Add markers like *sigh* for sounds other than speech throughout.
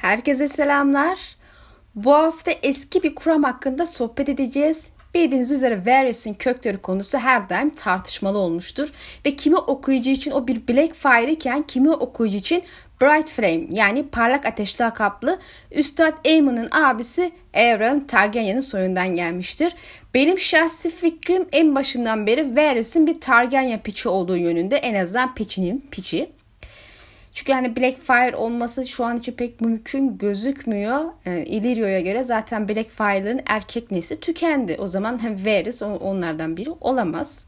Herkese selamlar. Bu hafta eski bir kuram hakkında sohbet edeceğiz. Bildiğiniz üzere Varys'in kökleri konusu her daim tartışmalı olmuştur. Ve kimi okuyucu için o bir Blackfire iken kimi okuyucu için Bright Flame yani parlak ateşli lakaplı Üstad Aemon'un abisi Aeron Targaryen'in soyundan gelmiştir. Benim şahsi fikrim en başından beri Varys'in bir Targaryen piçi olduğu yönünde en azından piçinin piçi. Çünkü hani Blackfire olması şu an için pek mümkün gözükmüyor. Yani Illyrio'ya göre zaten Blackfire'ların erkek nesli tükendi. O zaman hem Varys onlardan biri olamaz.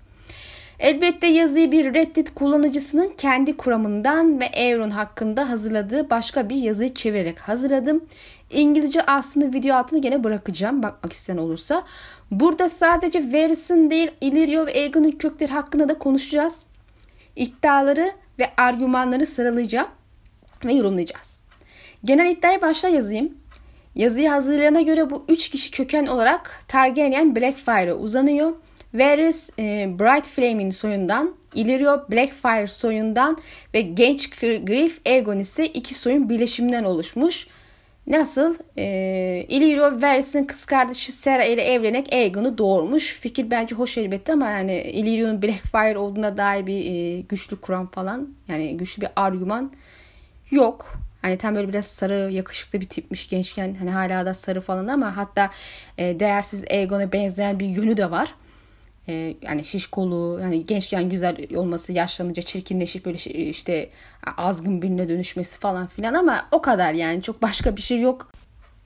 Elbette yazıyı bir Reddit kullanıcısının kendi kuramından ve Euron hakkında hazırladığı başka bir yazıyı çevirerek hazırladım. İngilizce aslında video altına gene bırakacağım bakmak isteyen olursa. Burada sadece Varys'in değil Illyrio ve Aegon'un kökleri hakkında da konuşacağız. İddiaları ve argümanları sıralayacağım ve yorumlayacağız. Genel iddiaya başla yazayım. Yazıyı hazırlayana göre bu üç kişi köken olarak Targaryen Blackfire'a uzanıyor. Varys e, Bright Flame'in soyundan, Illyrio Blackfire soyundan ve genç Griff Aegon ise iki soyun birleşiminden oluşmuş. Nasıl? E, Illyrio Varys'in kız kardeşi Sera ile evlenerek Aegon'u doğurmuş. Fikir bence hoş elbette ama yani Illyrio'nun Blackfire olduğuna dair bir e, güçlü kuram falan yani güçlü bir argüman yok. Hani tam böyle biraz sarı yakışıklı bir tipmiş gençken hani hala da sarı falan ama hatta e, değersiz Aegon'a benzeyen bir yönü de var e, yani şiş kolu yani gençken güzel olması yaşlanınca çirkinleşip böyle şey, işte azgın birine dönüşmesi falan filan ama o kadar yani çok başka bir şey yok.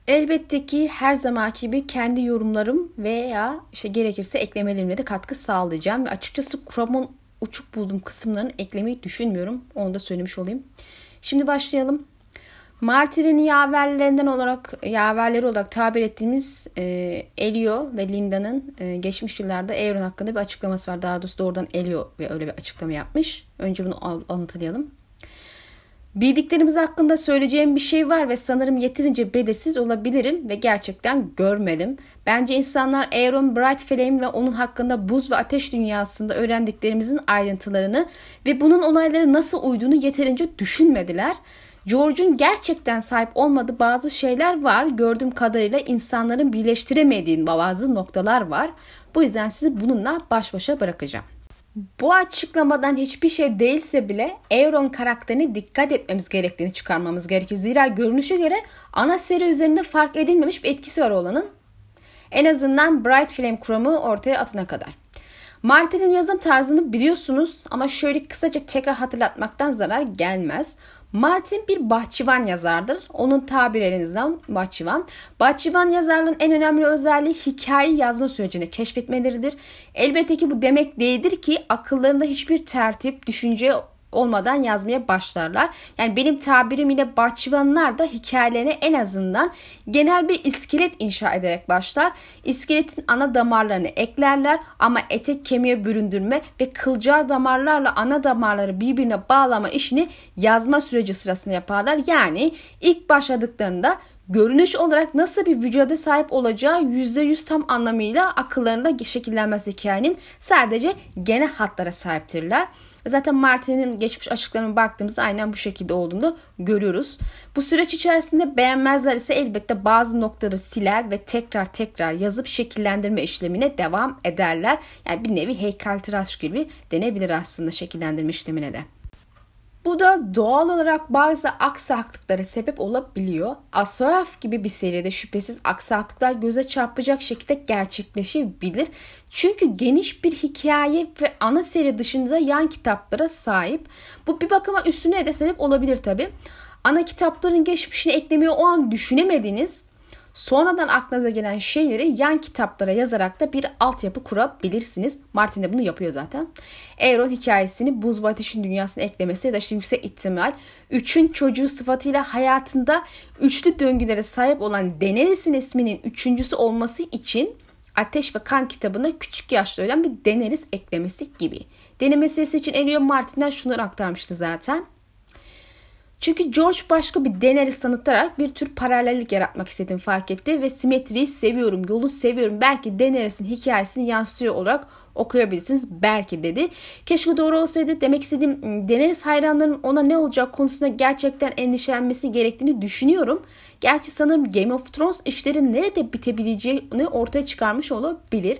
Elbette ki her zamanki gibi kendi yorumlarım veya işte gerekirse eklemelerimle de katkı sağlayacağım ve açıkçası kuramın uçuk bulduğum kısımlarını eklemeyi düşünmüyorum. Onu da söylemiş olayım. Şimdi başlayalım. Martyr'in yaverlerinden olarak yaverleri olarak tabir ettiğimiz e, Elio ve Linda'nın e, geçmiş yıllarda Euron hakkında bir açıklaması var. Daha doğrusu doğrudan Elio ve öyle bir açıklama yapmış. Önce bunu anlatalım. Bildiklerimiz hakkında söyleyeceğim bir şey var ve sanırım yeterince belirsiz olabilirim ve gerçekten görmedim. Bence insanlar Aeron Bright Flame ve onun hakkında buz ve ateş dünyasında öğrendiklerimizin ayrıntılarını ve bunun olaylara nasıl uyduğunu yeterince düşünmediler. George'un gerçekten sahip olmadığı bazı şeyler var. Gördüğüm kadarıyla insanların birleştiremediği bazı noktalar var. Bu yüzden sizi bununla baş başa bırakacağım. Bu açıklamadan hiçbir şey değilse bile Euron karakterine dikkat etmemiz gerektiğini çıkarmamız gerekir. Zira görünüşe göre ana seri üzerinde fark edilmemiş bir etkisi var olanın. En azından Bright Flame kuramı ortaya atına kadar. Martin'in yazım tarzını biliyorsunuz ama şöyle kısaca tekrar hatırlatmaktan zarar gelmez. Martin bir bahçıvan yazardır. Onun tabirlerinizden bahçıvan. Bahçıvan yazarlığın en önemli özelliği hikaye yazma sürecinde keşfetmeleridir. Elbette ki bu demek değildir ki akıllarında hiçbir tertip, düşünce olmadan yazmaya başlarlar. Yani benim tabirim ile bahçıvanlar da hikayelerine en azından genel bir iskelet inşa ederek başlar. İskeletin ana damarlarını eklerler ama etek kemiğe büründürme ve kılcal damarlarla ana damarları birbirine bağlama işini yazma süreci sırasında yaparlar. Yani ilk başladıklarında görünüş olarak nasıl bir vücuda sahip olacağı %100 tam anlamıyla akıllarında şekillenmesi hikayenin sadece genel hatlara sahiptirler. Zaten Martin'in geçmiş açıklarına baktığımızda aynen bu şekilde olduğunu görüyoruz. Bu süreç içerisinde beğenmezler ise elbette bazı noktaları siler ve tekrar tekrar yazıp şekillendirme işlemine devam ederler. Yani bir nevi heykeltıraş gibi denebilir aslında şekillendirme işlemine de. Bu da doğal olarak bazı aksaklıklara sebep olabiliyor. Asoyaf gibi bir seride şüphesiz aksaklıklar göze çarpacak şekilde gerçekleşebilir. Çünkü geniş bir hikaye ve ana seri dışında yan kitaplara sahip. Bu bir bakıma üstüne de sebep olabilir tabi. Ana kitapların geçmişini eklemeyi o an düşünemediğiniz Sonradan aklınıza gelen şeyleri yan kitaplara yazarak da bir altyapı kurabilirsiniz. Martin de bunu yapıyor zaten. Euron hikayesini Buz ve Ateş'in dünyasına eklemesi ya da işte yüksek ihtimal üçün çocuğu sıfatıyla hayatında üçlü döngülere sahip olan Daenerys'in isminin üçüncüsü olması için Ateş ve Kan kitabına küçük yaşta ölen bir Daenerys eklemesi gibi. Deneme meselesi için Elio Martin'den şunları aktarmıştı zaten. Çünkü George başka bir Daenerys tanıtarak bir tür paralellik yaratmak istediğini fark etti ve simetriyi seviyorum, yolu seviyorum. Belki Daenerys'in hikayesini yansıtıyor olarak okuyabilirsiniz belki dedi. Keşke doğru olsaydı demek istediğim Daenerys hayranlarının ona ne olacak konusunda gerçekten endişelenmesi gerektiğini düşünüyorum. Gerçi sanırım Game of Thrones işlerin nerede bitebileceğini ortaya çıkarmış olabilir.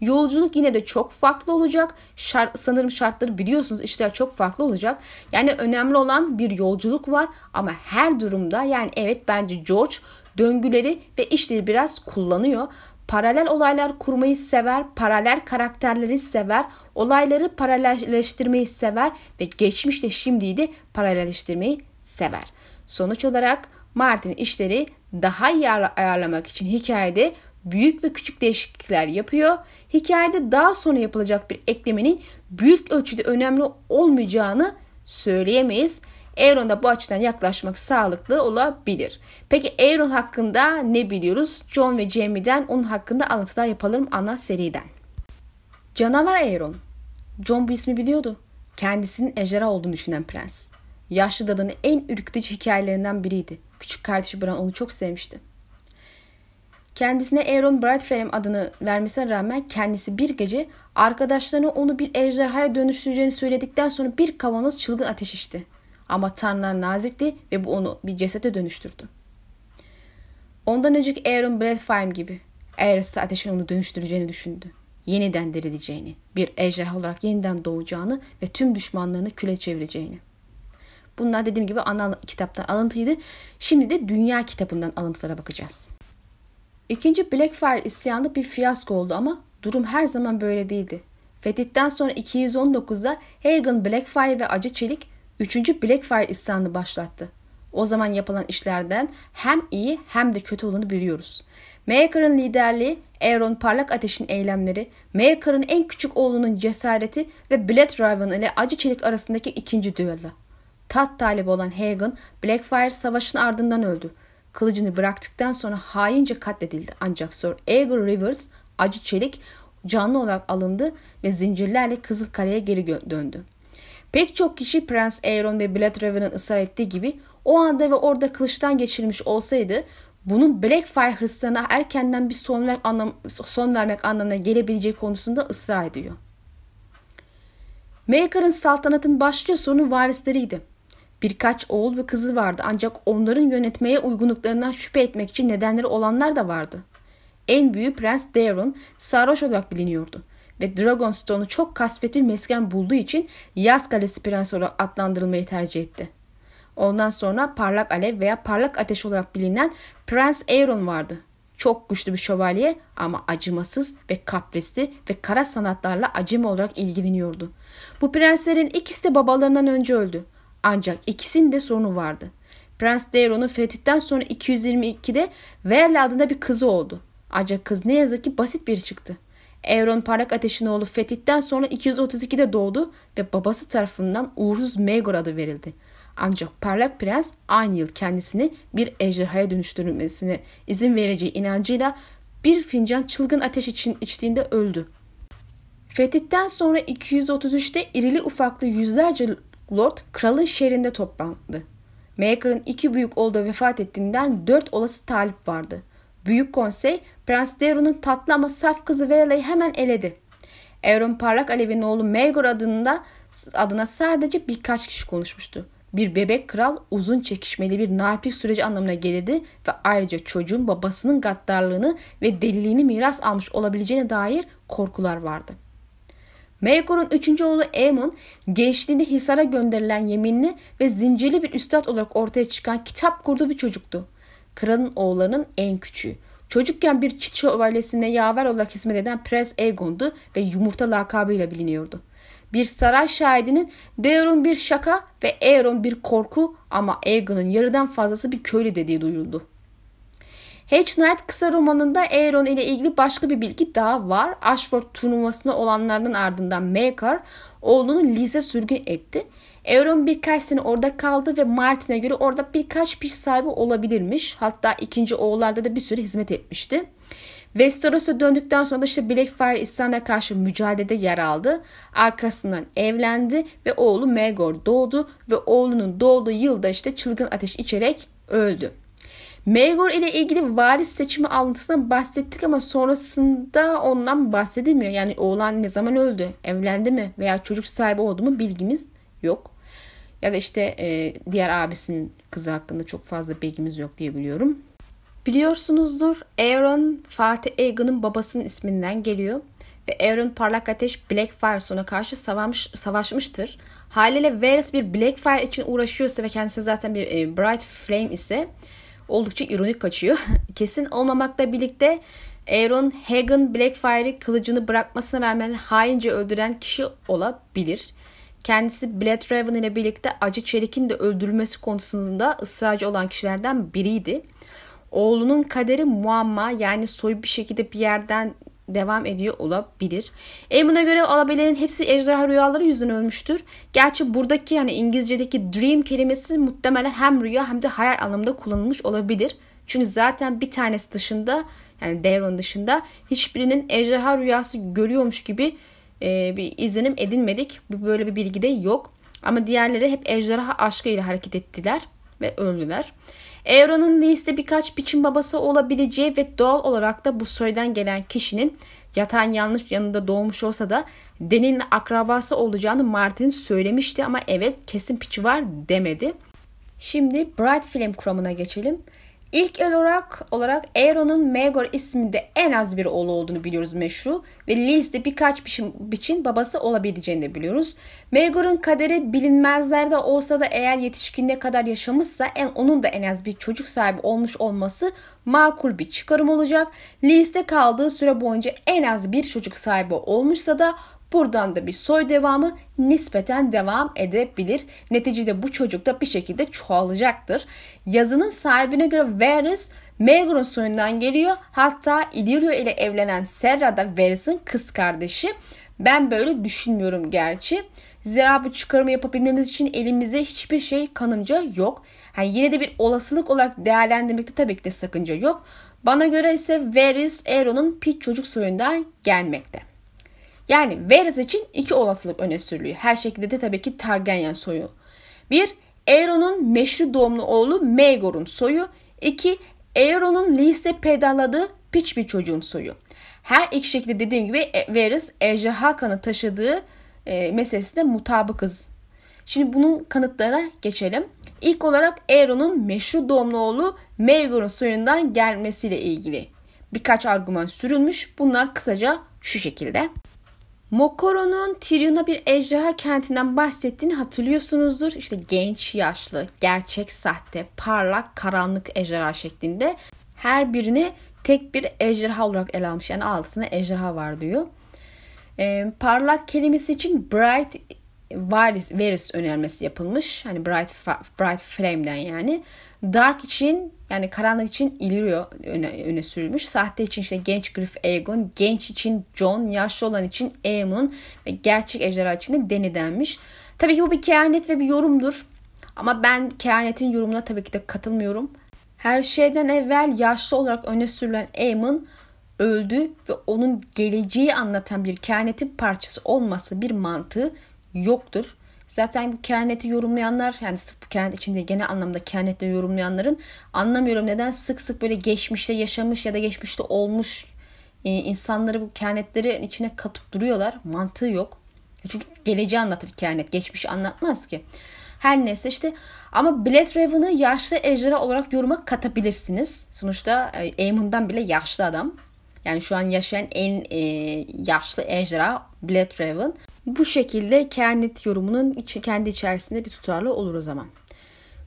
Yolculuk yine de çok farklı olacak. Şart, sanırım şartları biliyorsunuz işler çok farklı olacak. Yani önemli olan bir yolculuk var ama her durumda yani evet bence George döngüleri ve işleri biraz kullanıyor. Paralel olaylar kurmayı sever, paralel karakterleri sever, olayları paralelleştirmeyi sever ve geçmişte şimdiyi de paralelleştirmeyi sever. Sonuç olarak Martin işleri daha iyi ayarlamak için hikayede büyük ve küçük değişiklikler yapıyor. Hikayede daha sonra yapılacak bir eklemenin büyük ölçüde önemli olmayacağını söyleyemeyiz. Aaron da bu açıdan yaklaşmak sağlıklı olabilir. Peki Aaron hakkında ne biliyoruz? John ve Jamie'den onun hakkında alıntılar yapalım ana seriden. Canavar Aaron. John bu ismi biliyordu. Kendisinin ejderha olduğunu düşünen prens. Yaşlı dadının en ürkütücü hikayelerinden biriydi. Küçük kardeşi Bran onu çok sevmişti. Kendisine Aaron Brightflame adını vermesine rağmen kendisi bir gece arkadaşlarına onu bir ejderhaya dönüştüreceğini söyledikten sonra bir kavanoz çılgın ateş içti. Ama tanrılar nazikti ve bu onu bir cesete dönüştürdü. Ondan önceki Aaron Brightflame gibi Aerys'te ateşin onu dönüştüreceğini düşündü. Yeniden dirileceğini, bir ejderha olarak yeniden doğacağını ve tüm düşmanlarını küle çevireceğini. Bunlar dediğim gibi ana kitaptan alıntıydı. Şimdi de dünya kitabından alıntılara bakacağız. İkinci Blackfire isyanı bir fiyasko oldu ama durum her zaman böyle değildi. Fetih'ten sonra 219'da Hagen Blackfire ve Acı Çelik 3. Blackfire isyanını başlattı. O zaman yapılan işlerden hem iyi hem de kötü olanı biliyoruz. Maker'ın liderliği, Aaron Parlak Ateş'in eylemleri, Maker'ın en küçük oğlunun cesareti ve Blood Raven ile Acı Çelik arasındaki ikinci düello. Tat talibi olan Hagen, Blackfire savaşın ardından öldü. Kılıcını bıraktıktan sonra haince katledildi. Ancak Sir Aegon Rivers, Acı Çelik canlı olarak alındı ve zincirlerle Kızıl Kale'ye geri döndü. Pek çok kişi Prens Aeron ve Blood Raven'ın ısrar ettiği gibi o anda ve orada kılıçtan geçirilmiş olsaydı bunun Blackfire hırslarına erkenden bir son, ver, anlam, son vermek anlamına gelebileceği konusunda ısrar ediyor. Maker'ın saltanatın başlıca sorunu varisleriydi. Birkaç oğul ve kızı vardı ancak onların yönetmeye uygunluklarından şüphe etmek için nedenleri olanlar da vardı. En büyük Prens Daeron sarhoş olarak biliniyordu ve Dragonstone'u çok kasvetli bir mesken bulduğu için Yaz Kalesi Prensi olarak adlandırılmayı tercih etti. Ondan sonra Parlak Alev veya Parlak Ateş olarak bilinen Prens Aeron vardı. Çok güçlü bir şövalye ama acımasız ve kaprisli ve kara sanatlarla acemi olarak ilgileniyordu. Bu prenslerin ikisi de babalarından önce öldü. Ancak ikisinin de sorunu vardı. Prens Daeron'un fetihten sonra 222'de Veil adında bir kızı oldu. Ancak kız ne yazık ki basit biri çıktı. Euron Parlak Ateş'in oğlu Fetih'ten sonra 232'de doğdu ve babası tarafından uğursuz Maegor adı verildi. Ancak Parlak Prens aynı yıl kendisini bir ejderhaya dönüştürülmesine izin vereceği inancıyla bir fincan çılgın ateş için içtiğinde öldü. Fetih'ten sonra 233'te irili ufaklı yüzlerce Lord kralın şehrinde toplandı. Maker'ın iki büyük oğlu vefat ettiğinden dört olası talip vardı. Büyük konsey Prens Daeron'un tatlı ama saf kızı Vela'yı hemen eledi. Euron Parlak Alev'in oğlu Maegor adında, adına sadece birkaç kişi konuşmuştu. Bir bebek kral uzun çekişmeli bir narpik süreci anlamına gelirdi ve ayrıca çocuğun babasının gaddarlığını ve deliliğini miras almış olabileceğine dair korkular vardı. Maegor'un üçüncü oğlu Aemon gençliğinde Hisar'a gönderilen yeminli ve zincirli bir üstad olarak ortaya çıkan kitap kurdu bir çocuktu. Kralın oğullarının en küçüğü. Çocukken bir çit şövalyesine yaver olarak hizmet eden Prens Aegon'du ve yumurta lakabıyla biliniyordu. Bir saray şahidinin Daeron bir şaka ve Aeron bir korku ama Aegon'un yarıdan fazlası bir köylü dediği duyuldu. Hedge Knight kısa romanında Aeron ile ilgili başka bir bilgi daha var. Ashford turnuvasında olanlardan ardından Maker oğlunu Liz'e sürgün etti. Aeron birkaç sene orada kaldı ve Martin'e göre orada birkaç piş sahibi olabilirmiş. Hatta ikinci oğullarda da bir süre hizmet etmişti. Westeros'a döndükten sonra da işte Blackfire isyanına karşı mücadelede yer aldı. Arkasından evlendi ve oğlu Maegor doğdu ve oğlunun doğduğu yılda işte çılgın ateş içerek öldü. Maegor ile ilgili varis seçimi alıntısından bahsettik ama sonrasında ondan bahsedilmiyor. Yani oğlan ne zaman öldü, evlendi mi veya çocuk sahibi oldu mu bilgimiz yok. Ya da işte e, diğer abisinin kızı hakkında çok fazla bilgimiz yok diye biliyorum. Biliyorsunuzdur Aaron Fatih Aegon'un babasının isminden geliyor. Ve Aaron parlak ateş Blackfire sona karşı savaş, savaşmıştır. Haliyle Varys bir Blackfire için uğraşıyorsa ve kendisi zaten bir e, Bright Flame ise oldukça ironik kaçıyor. *laughs* Kesin olmamakla birlikte Aaron Hagen Blackfire'ı kılıcını bırakmasına rağmen haince öldüren kişi olabilir. Kendisi Blood Raven ile birlikte Acı Çelik'in de öldürülmesi konusunda ısrarcı olan kişilerden biriydi. Oğlunun kaderi muamma yani soy bir şekilde bir yerden devam ediyor olabilir. Eamon'a göre alabelerin hepsi ejderha rüyaları yüzünden ölmüştür. Gerçi buradaki hani İngilizce'deki dream kelimesi muhtemelen hem rüya hem de hayal anlamında kullanılmış olabilir. Çünkü zaten bir tanesi dışında yani Devron dışında hiçbirinin ejderha rüyası görüyormuş gibi e, bir izlenim edinmedik. Böyle bir bilgi de yok. Ama diğerleri hep ejderha aşkıyla hareket ettiler ve öldüler. Euron'un liste birkaç biçim babası olabileceği ve doğal olarak da bu soydan gelen kişinin yatağın yanlış yanında doğmuş olsa da Deni'nin akrabası olacağını Martin söylemişti ama evet kesin piçi var demedi. Şimdi Bright Film kuramına geçelim. İlk olarak olarak Aeron'un Megor isminde en az bir oğlu olduğunu biliyoruz meşru ve Liz'de birkaç biçim, biçim babası olabileceğini de biliyoruz. Megor'un kaderi bilinmezlerde olsa da eğer yetişkinliğe kadar yaşamışsa en onun da en az bir çocuk sahibi olmuş olması makul bir çıkarım olacak. Liz'de kaldığı süre boyunca en az bir çocuk sahibi olmuşsa da Buradan da bir soy devamı nispeten devam edebilir. Neticede bu çocuk da bir şekilde çoğalacaktır. Yazının sahibine göre Varys Maegor'un soyundan geliyor. Hatta Illyrio ile evlenen Serra da Varys'in kız kardeşi. Ben böyle düşünmüyorum gerçi. Zira bu çıkarımı yapabilmemiz için elimizde hiçbir şey kanımca yok. Yani yine de bir olasılık olarak değerlendirmekte tabii ki de sakınca yok. Bana göre ise Varys Aeron'un Pit çocuk soyundan gelmekte. Yani Varys için iki olasılık öne sürülüyor. Her şekilde de tabii ki Targaryen soyu. Bir, Aeron'un meşru doğumlu oğlu Maegor'un soyu. İki, Aeron'un lise pedalladığı piç bir çocuğun soyu. Her iki şekilde dediğim gibi e, Varys ejderha kanı taşıdığı e, meselesinde mutabıkız. Şimdi bunun kanıtlarına geçelim. İlk olarak Aeron'un meşru doğumlu oğlu Maegor'un soyundan gelmesiyle ilgili birkaç argüman sürülmüş. Bunlar kısaca şu şekilde. Mokoro'nun Tyrion'a bir ejderha kentinden bahsettiğini hatırlıyorsunuzdur. İşte genç, yaşlı, gerçek, sahte, parlak, karanlık ejderha şeklinde. Her birini tek bir ejderha olarak ele almış. Yani altına ejderha var diyor. Ee, parlak kelimesi için bright Varys, Varys önermesi yapılmış. Hani Bright, Bright Flame'den yani. Dark için yani karanlık için Illyrio öne, öne sürülmüş. Sahte için işte genç Griff Aegon, genç için Jon, yaşlı olan için Aemon ve gerçek ejderha için de Dany denmiş. Tabii ki bu bir kehanet ve bir yorumdur. Ama ben kehanetin yorumuna tabii ki de katılmıyorum. Her şeyden evvel yaşlı olarak öne sürülen Aemon öldü ve onun geleceği anlatan bir kehanetin parçası olması bir mantığı yoktur. Zaten bu kehaneti yorumlayanlar yani sırf kehanet içinde genel anlamda kehanette yorumlayanların anlamıyorum neden sık sık böyle geçmişte yaşamış ya da geçmişte olmuş e, insanları bu kehanetleri içine katıp duruyorlar. Mantığı yok. Çünkü geleceği anlatır kehanet. Geçmişi anlatmaz ki. Her neyse işte ama Blade Raven'ı yaşlı ejderha olarak yoruma katabilirsiniz. Sonuçta e, Aemon'dan bile yaşlı adam. Yani şu an yaşayan en e, yaşlı ejderha Blade Raven. Bu şekilde kehanet yorumunun kendi içerisinde bir tutarlı olur o zaman.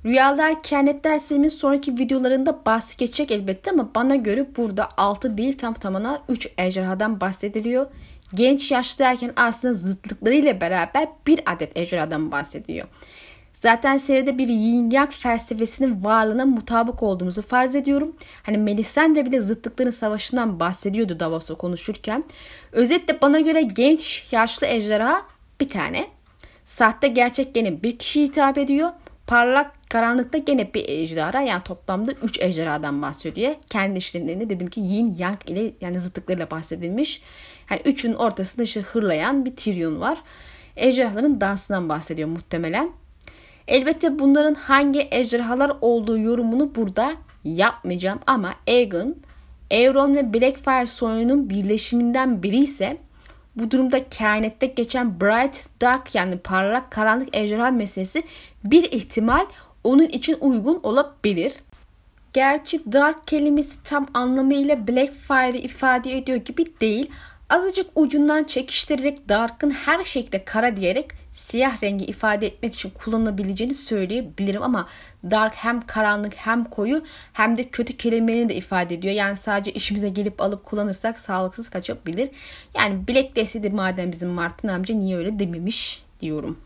Rüyalar kehanet dersimin sonraki videolarında bahsi geçecek elbette ama bana göre burada 6 değil tam tamına 3 ejderhadan bahsediliyor. Genç yaşlı derken aslında zıtlıklarıyla beraber bir adet ejderhadan bahsediyor. Zaten seride bir yin yang felsefesinin varlığına mutabık olduğumuzu farz ediyorum. Hani Melisandre bile zıtlıkların savaşından bahsediyordu Davos'la konuşurken. Özetle bana göre genç, yaşlı ejderha bir tane. Sahte gerçek gene bir kişi hitap ediyor. Parlak Karanlıkta gene bir ejderha yani toplamda 3 ejderhadan bahsediyor. Kendi işlerinde dedim ki yin yang ile yani zıtlıklarıyla bahsedilmiş. Yani üçün ortasında işte hırlayan bir Tyrion var. Ejderhaların dansından bahsediyor muhtemelen. Elbette bunların hangi ejderhalar olduğu yorumunu burada yapmayacağım ama Aegon, Euron ve Blackfyre soyunun birleşiminden biri ise bu durumda kainatte geçen Bright Dark yani parlak karanlık ejderha meselesi bir ihtimal onun için uygun olabilir. Gerçi dark kelimesi tam anlamıyla Blackfire'ı ifade ediyor gibi değil. Azıcık ucundan çekiştirerek Dark'ın her şekilde kara diyerek siyah rengi ifade etmek için kullanılabileceğini söyleyebilirim ama Dark hem karanlık hem koyu hem de kötü kelimelerini de ifade ediyor. Yani sadece işimize gelip alıp kullanırsak sağlıksız kaçabilir. Yani Black deseydi madem bizim Martin amca niye öyle dememiş diyorum.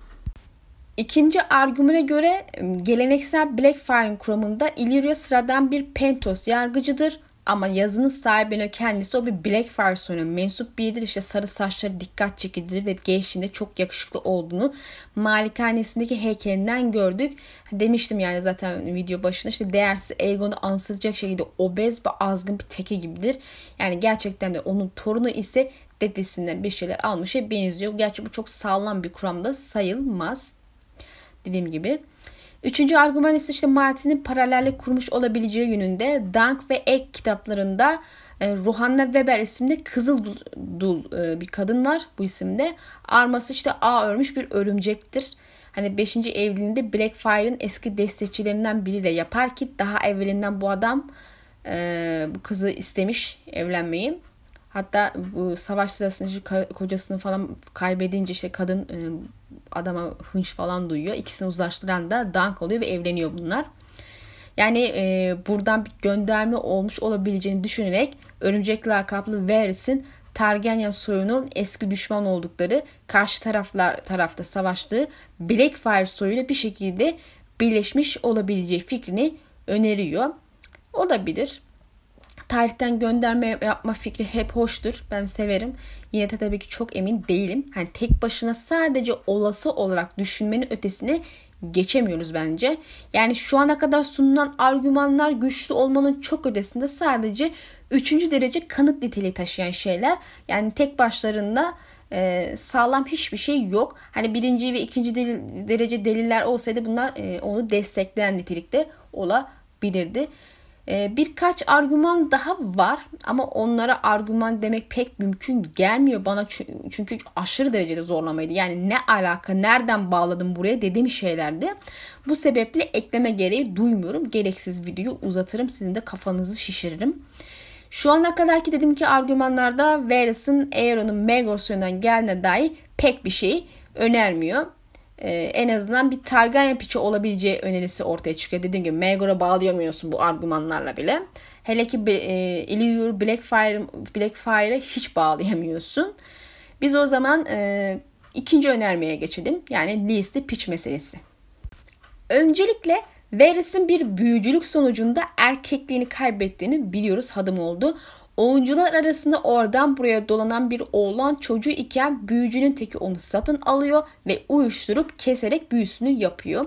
İkinci argümana göre geleneksel Blackfire'ın kuramında Illyria sıradan bir Pentos yargıcıdır. Ama yazının sahibine kendisi o bir Blackfire soyuna mensup biridir. İşte sarı saçları dikkat çekicidir ve gençliğinde çok yakışıklı olduğunu malikanesindeki heykelinden gördük. Demiştim yani zaten video başında işte değersiz Aegon'u anımsatacak şekilde obez ve azgın bir teke gibidir. Yani gerçekten de onun torunu ise dedesinden bir şeyler almışa benziyor. Gerçi bu çok sağlam bir kuramda sayılmaz dediğim gibi. Üçüncü argüman ise işte Martin'in paralellik kurmuş olabileceği yönünde Dank ve Ek kitaplarında e, Ruhanna Weber isimli Kızıl Dul, e, bir kadın var bu isimde. Arması işte ağ örmüş bir örümcektir. Hani 5. evliliğinde Blackfire'ın eski destekçilerinden biriyle yapar ki daha evvelinden bu adam e, bu kızı istemiş evlenmeyi. Hatta bu savaş sırasında kocasını falan kaybedince işte kadın e, adama hınç falan duyuyor. İkisini uzlaştıran da Dank oluyor ve evleniyor bunlar. Yani e, buradan bir gönderme olmuş olabileceğini düşünerek Örümcek lakaplı Varys'in Targaryen soyunun eski düşman oldukları karşı taraflar tarafta savaştığı Blackfyre soyuyla bir şekilde birleşmiş olabileceği fikrini öneriyor. Olabilir tarihten gönderme yapma fikri hep hoştur. Ben severim. Yine de tabii ki çok emin değilim. Hani tek başına sadece olası olarak düşünmenin ötesine geçemiyoruz bence. Yani şu ana kadar sunulan argümanlar güçlü olmanın çok ötesinde sadece üçüncü derece kanıt niteliği taşıyan şeyler. Yani tek başlarında e, sağlam hiçbir şey yok. Hani birinci ve ikinci derece deliller olsaydı bunlar e, onu destekleyen nitelikte olabilirdi. Ee, birkaç argüman daha var ama onlara argüman demek pek mümkün gelmiyor bana çünkü aşırı derecede zorlamaydı. Yani ne alaka, nereden bağladım buraya dediğim şeylerdi. Bu sebeple ekleme gereği duymuyorum. Gereksiz videoyu uzatırım. Sizin de kafanızı şişiririm. Şu ana kadarki dedim ki argümanlarda Varys'ın Aeron'un Megos yönünden geldiğine dair pek bir şey önermiyor e, en azından bir Targaryen piçi olabileceği önerisi ortaya çıkıyor. Dediğim gibi Maegor'a bağlayamıyorsun bu argümanlarla bile. Hele ki e, Illyur Blackfire, Blackfire'e hiç bağlayamıyorsun. Biz o zaman e, ikinci önermeye geçelim. Yani Lee's'li piç meselesi. Öncelikle Varys'in bir büyücülük sonucunda erkekliğini kaybettiğini biliyoruz hadım oldu. Oyuncular arasında oradan buraya dolanan bir oğlan çocuğu iken büyücünün teki onu satın alıyor ve uyuşturup keserek büyüsünü yapıyor.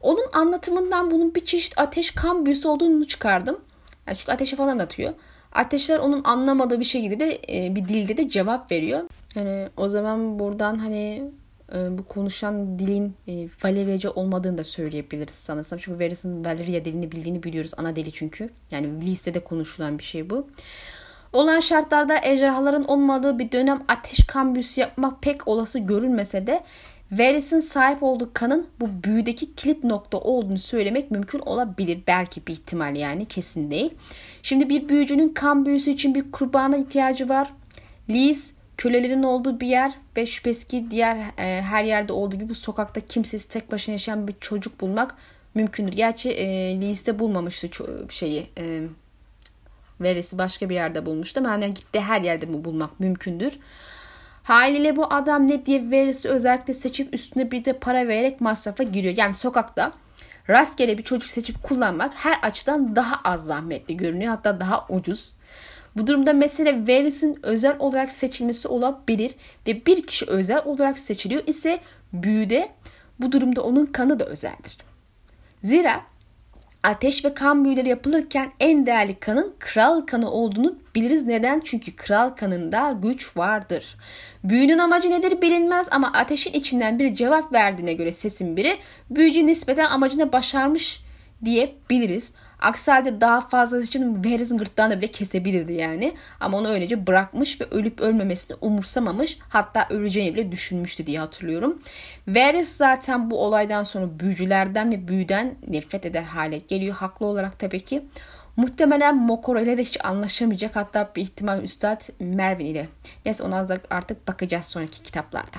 Onun anlatımından bunun bir çeşit ateş kan büyüsü olduğunu çıkardım. Yani çünkü ateşe falan atıyor. Ateşler onun anlamadığı bir şekilde de e, bir dilde de cevap veriyor. Yani o zaman buradan hani e, bu konuşan dilin e, Valerice olmadığını da söyleyebiliriz sanırsam. Çünkü Varys'in Valeria dilini bildiğini biliyoruz. Ana dili çünkü. Yani listede konuşulan bir şey bu. Olan şartlarda ejderhaların olmadığı bir dönem ateş kan büyüsü yapmak pek olası görülmese de Varys'in sahip olduğu kanın bu büyüdeki kilit nokta olduğunu söylemek mümkün olabilir. Belki bir ihtimal yani kesin değil. Şimdi bir büyücünün kan büyüsü için bir kurbana ihtiyacı var. Liz kölelerin olduğu bir yer ve şüphesiz ki diğer e, her yerde olduğu gibi sokakta kimsesiz tek başına yaşayan bir çocuk bulmak mümkündür. Gerçi e, Liz'de bulmamıştı şeyi e, verisi başka bir yerde bulmuştu. Yani gitti her yerde mi bulmak mümkündür. Haliyle bu adam ne diye verisi özellikle seçip üstüne bir de para vererek masrafa giriyor. Yani sokakta rastgele bir çocuk seçip kullanmak her açıdan daha az zahmetli görünüyor. Hatta daha ucuz. Bu durumda mesele verisin özel olarak seçilmesi olabilir ve bir kişi özel olarak seçiliyor ise büyüde bu durumda onun kanı da özeldir. Zira ateş ve kan büyüleri yapılırken en değerli kanın kral kanı olduğunu biliriz. Neden? Çünkü kral kanında güç vardır. Büyünün amacı nedir bilinmez ama ateşin içinden biri cevap verdiğine göre sesin biri büyücü nispeten amacını başarmış diyebiliriz. Aksi halde daha fazlası için Varys'in gırtlağını bile kesebilirdi yani. Ama onu öylece bırakmış ve ölüp ölmemesini umursamamış. Hatta öleceğini bile düşünmüştü diye hatırlıyorum. Varys zaten bu olaydan sonra büyücülerden ve büyüden nefret eder hale geliyor. Haklı olarak tabii ki. Muhtemelen Mokoro ile de hiç anlaşamayacak. Hatta bir ihtimal Üstad Mervin ile. Neyse ona artık bakacağız sonraki kitaplarda.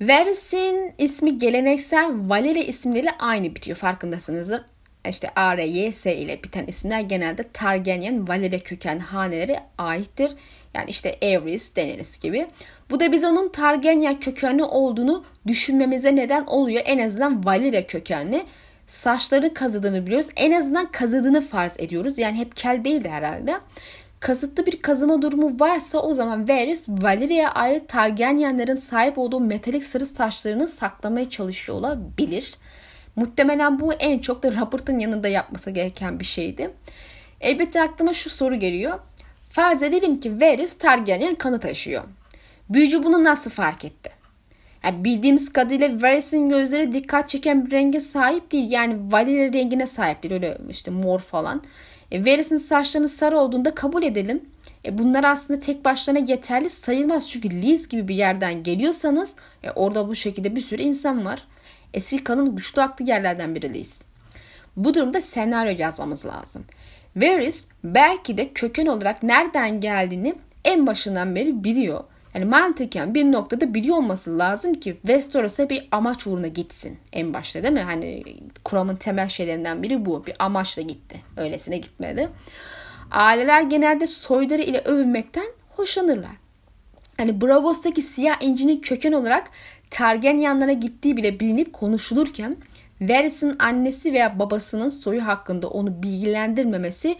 Varys'in ismi geleneksel Valeri isimleriyle aynı bitiyor farkındasınızdır işte A, R, Y, S ile biten isimler genelde Targaryen, Valere köken hanelere aittir. Yani işte Aerys, Daenerys gibi. Bu da biz onun Targaryen kökenli olduğunu düşünmemize neden oluyor. En azından Valere kökenli. Saçları kazıdığını biliyoruz. En azından kazıdığını farz ediyoruz. Yani hep kel değildi herhalde. Kasıtlı bir kazıma durumu varsa o zaman Varys Valeria'ya ait Targaryenlerin sahip olduğu metalik sarı saçlarını saklamaya çalışıyor olabilir. Muhtemelen bu en çok da Robert'ın yanında yapması gereken bir şeydi. Elbette aklıma şu soru geliyor. Farz edelim ki Varys Targaryen kanı taşıyor. Büyücü bunu nasıl fark etti? Yani bildiğimiz kadarıyla Varys'in gözleri dikkat çeken bir renge sahip değil. Yani Valyria rengine sahip değil. Öyle işte mor falan. E, Varys'in saçlarının sarı olduğunda kabul edelim. E, bunlar aslında tek başlarına yeterli sayılmaz. Çünkü Liz gibi bir yerden geliyorsanız e, orada bu şekilde bir sürü insan var. Eski kanın güçlü aklı yerlerden biriyiz. Bu durumda senaryo yazmamız lazım. Varys belki de köken olarak nereden geldiğini en başından beri biliyor. Yani mantıken bir noktada biliyor olması lazım ki Westeros'a bir amaç uğruna gitsin en başta değil mi? Hani kuramın temel şeylerinden biri bu. Bir amaçla gitti. Öylesine gitmedi. Aileler genelde soyları ile övünmekten hoşlanırlar. Hani Bravos'taki siyah incinin köken olarak Targaryenlara gittiği bile bilinip konuşulurken Varys'in annesi veya babasının soyu hakkında onu bilgilendirmemesi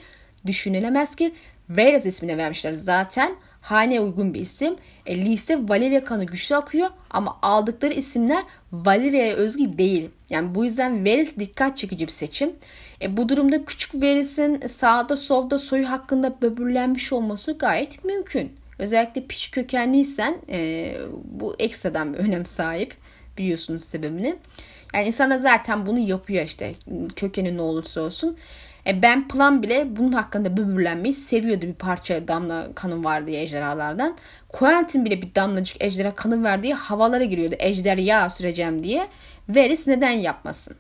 düşünülemez ki Varys ismine vermişler zaten. Hane uygun bir isim. E, Lise Valeria kanı güçlü akıyor ama aldıkları isimler Valeria'ya özgü değil. Yani bu yüzden Varys dikkat çekici bir seçim. E, bu durumda küçük Varys'in sağda solda soyu hakkında böbürlenmiş olması gayet mümkün. Özellikle piç kökenliysen e, bu ekstradan bir önem sahip. Biliyorsunuz sebebini. Yani insan da zaten bunu yapıyor işte kökeni ne olursa olsun. E ben plan bile bunun hakkında böbürlenmeyi seviyordu bir parça damla kanım var diye ejderhalardan. Quentin bile bir damlacık ejderha kanı var diye havalara giriyordu. Ejder yağ süreceğim diye. Varys neden yapmasın?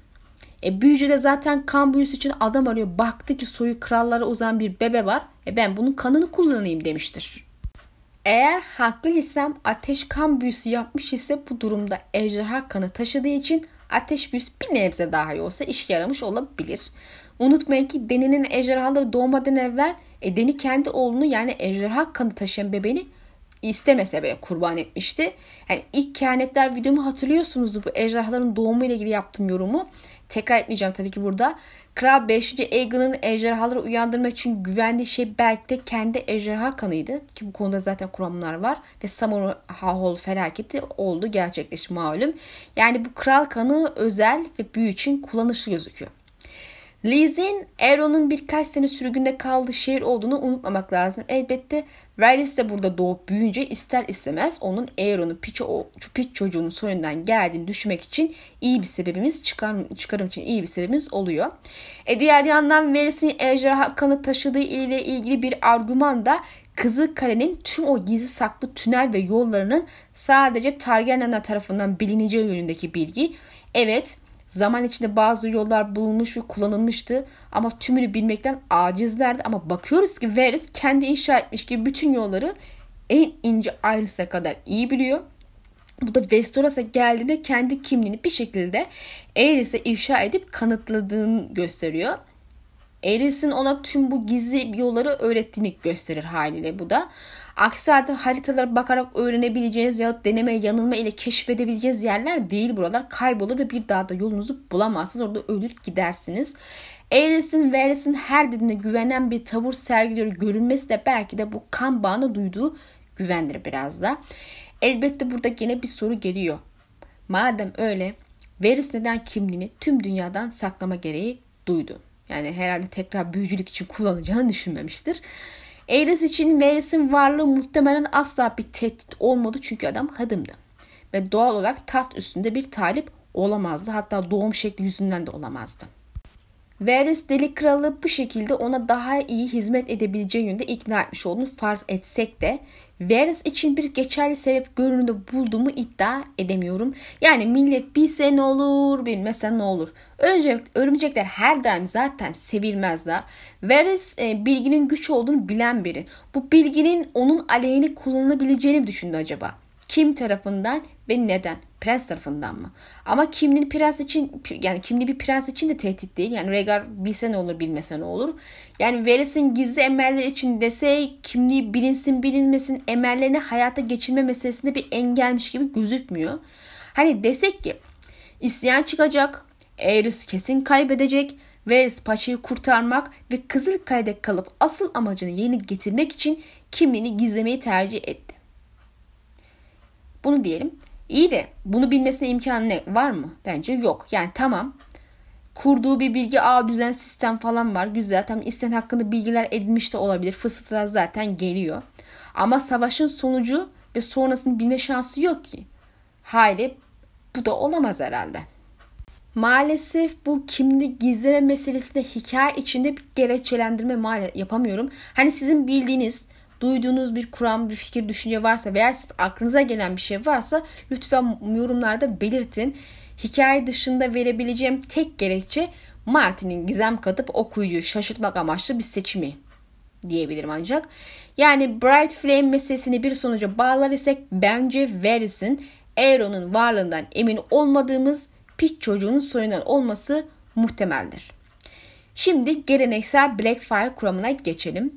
E büyücü de zaten kan büyüsü için adam arıyor. Baktı ki soyu krallara uzan bir bebe var. E ben bunun kanını kullanayım demiştir. Eğer haklıysam ateş kan büyüsü yapmış ise bu durumda ejderha kanı taşıdığı için ateş büyüsü bir nebze daha iyi olsa işe yaramış olabilir. Unutmayın ki Deni'nin ejderhaları doğmadan evvel e, Deni kendi oğlunu yani ejderha kanı taşıyan bebeğini istemese bile kurban etmişti. Yani ilk kehanetler videomu hatırlıyorsunuz bu ejderhaların doğumu ile ilgili yaptığım yorumu. Tekrar etmeyeceğim tabii ki burada. Kral 5. Aegon'un ejderhaları uyandırmak için güvendiği şey belki de kendi ejderha kanıydı. Ki bu konuda zaten kuramlar var. Ve Samur Hahol felaketi oldu gerçekleşti malum. Yani bu kral kanı özel ve büyü için kullanışlı gözüküyor. Liz'in Aeron'un birkaç sene sürgünde kaldığı şehir olduğunu unutmamak lazım. Elbette Varys de burada doğup büyüyünce ister istemez onun Aeron'un piç, piç çocuğunun soyundan geldiğini düşünmek için iyi bir sebebimiz çıkar, çıkarım için iyi bir sebebimiz oluyor. E diğer yandan Varys'in ejderha kanı taşıdığı ile ilgili bir argüman da Kızıl Kale'nin tüm o gizli saklı tünel ve yollarının sadece Targaryenler tarafından bilineceği yönündeki bilgi. Evet Zaman içinde bazı yollar bulunmuş ve kullanılmıştı ama tümünü bilmekten acizlerdi. Ama bakıyoruz ki Varys kendi inşa etmiş gibi bütün yolları en ince ayrıntıya kadar iyi biliyor. Bu da Westeros'a geldiğinde kendi kimliğini bir şekilde Aerys'e ifşa edip kanıtladığını gösteriyor. Aerys'in ona tüm bu gizli yolları öğrettiğini gösterir haliyle bu da. Aksi halde haritalara bakarak öğrenebileceğiniz ya deneme yanılma ile keşfedebileceğiniz yerler değil buralar. Kaybolur ve bir daha da yolunuzu bulamazsınız. Orada ölür gidersiniz. Aerys'in Varys'in her dediğine güvenen bir tavır sergiliyor görünmesi de belki de bu kan bağına duyduğu güvendir biraz da. Elbette burada yine bir soru geliyor. Madem öyle Varys neden kimliğini tüm dünyadan saklama gereği duydu. Yani herhalde tekrar büyücülük için kullanacağını düşünmemiştir. Aerys için Varys'in varlığı muhtemelen asla bir tehdit olmadı çünkü adam hadımdı. Ve doğal olarak taht üstünde bir talip olamazdı. Hatta doğum şekli yüzünden de olamazdı. Varys deli kralı bu şekilde ona daha iyi hizmet edebileceği yönde ikna etmiş olduğunu farz etsek de Varys için bir geçerli sebep görünümde bulduğumu iddia edemiyorum. Yani millet bilse ne olur bilmese ne olur. Örümcek, örümcekler her daim zaten sevilmezler. Varys e, bilginin güç olduğunu bilen biri. Bu bilginin onun aleyhine kullanılabileceğini düşündü acaba? Kim tarafından ve neden? Prens tarafından mı? Ama kimliği prens için yani kimliği bir prens için de tehdit değil. Yani Rhaegar bilse ne olur bilmese ne olur. Yani Varys'in gizli emelleri için dese kimliği bilinsin bilinmesin emellerini hayata geçirme meselesinde bir engelmiş gibi gözükmüyor. Hani desek ki isyan çıkacak, Aerys kesin kaybedecek, Varys paçayı kurtarmak ve Kızılkale'de kalıp asıl amacını yerine getirmek için kimliğini gizlemeyi tercih etti. Bunu diyelim. İyi de bunu bilmesine imkanı ne var mı? Bence yok. Yani tamam kurduğu bir bilgi ağ düzen sistem falan var. Güzel. Tam isteyen hakkında bilgiler edinmiş de olabilir. Fısıltılar zaten geliyor. Ama savaşın sonucu ve sonrasını bilme şansı yok ki. Hayli bu da olamaz herhalde. Maalesef bu kimliği gizleme meselesinde hikaye içinde bir gerekçelendirme yapamıyorum. Hani sizin bildiğiniz duyduğunuz bir kuram, bir fikir, düşünce varsa veya aklınıza gelen bir şey varsa lütfen yorumlarda belirtin. Hikaye dışında verebileceğim tek gerekçe Martin'in gizem katıp okuyucuyu şaşırtmak amaçlı bir seçimi diyebilirim ancak. Yani Bright Flame meselesini bir sonuca bağlar isek bence Varys'in Aeron'un varlığından emin olmadığımız pit çocuğunun soyundan olması muhtemeldir. Şimdi geleneksel Blackfire kuramına geçelim.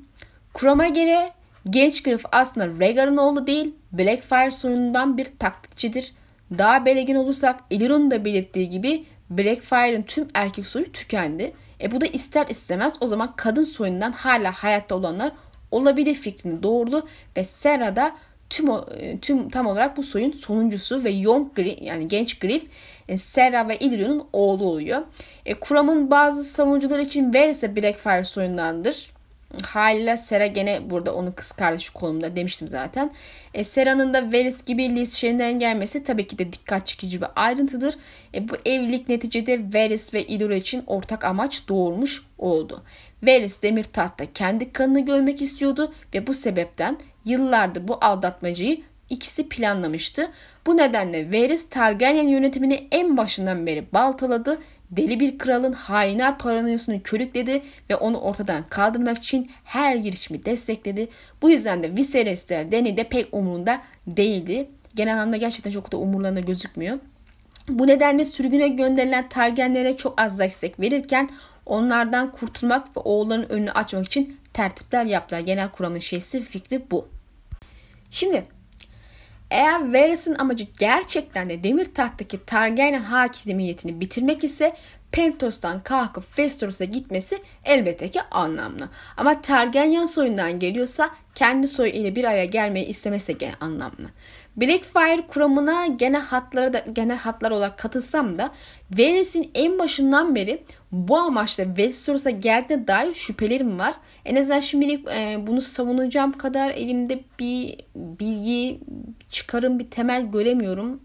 Kurama göre Genç Griff aslında Rhaegar'ın oğlu değil, Blackfire sorunundan bir taklitçidir. Daha belirgin olursak Illyrian'ın da belirttiği gibi Blackfire'ın tüm erkek soyu tükendi. E bu da ister istemez o zaman kadın soyundan hala hayatta olanlar olabilir fikrini doğurdu ve Serra tüm e, tüm tam olarak bu soyun sonuncusu ve Young Griff yani genç Griff e, Serra ve Illyrio'nun oğlu oluyor. E, kuramın bazı savunucular için Varys Blackfire soyundandır. Haliyle Sera gene burada onun kız kardeşi konumda demiştim zaten. E, Sera'nın da Varys gibi Liz Shen'den gelmesi tabii ki de dikkat çekici bir ayrıntıdır. E, bu evlilik neticede Varys ve Illyrio için ortak amaç doğurmuş oldu. Varys demir tahtta kendi kanını görmek istiyordu ve bu sebepten yıllardır bu aldatmacayı ikisi planlamıştı. Bu nedenle Varys Targaryen yönetimini en başından beri baltaladı deli bir kralın hainler paranoyasını körükledi ve onu ortadan kaldırmak için her girişimi destekledi. Bu yüzden de Viserys de Dany de pek umurunda değildi. Genel anlamda gerçekten çok da umurlarında gözükmüyor. Bu nedenle sürgüne gönderilen Targaryenlere çok az destek verirken onlardan kurtulmak ve oğulların önünü açmak için tertipler yaptılar. Genel kuramın şeysi fikri bu. Şimdi eğer Varys'in amacı gerçekten de demir tahttaki Targaryen hakimiyetini bitirmek ise Pentos'tan kalkıp Westeros'a gitmesi elbette ki anlamlı. Ama Targaryen soyundan geliyorsa kendi soyu ile bir araya gelmeyi istemesi gene anlamlı. Blackfire kuramına genel hatlara da genel hatlar olarak katılsam da Varys'in en başından beri bu amaçla Westeros'a geldiğine dair şüphelerim var. En azından şimdilik e, bunu savunacağım kadar elimde bir bilgi, çıkarım, bir temel göremiyorum.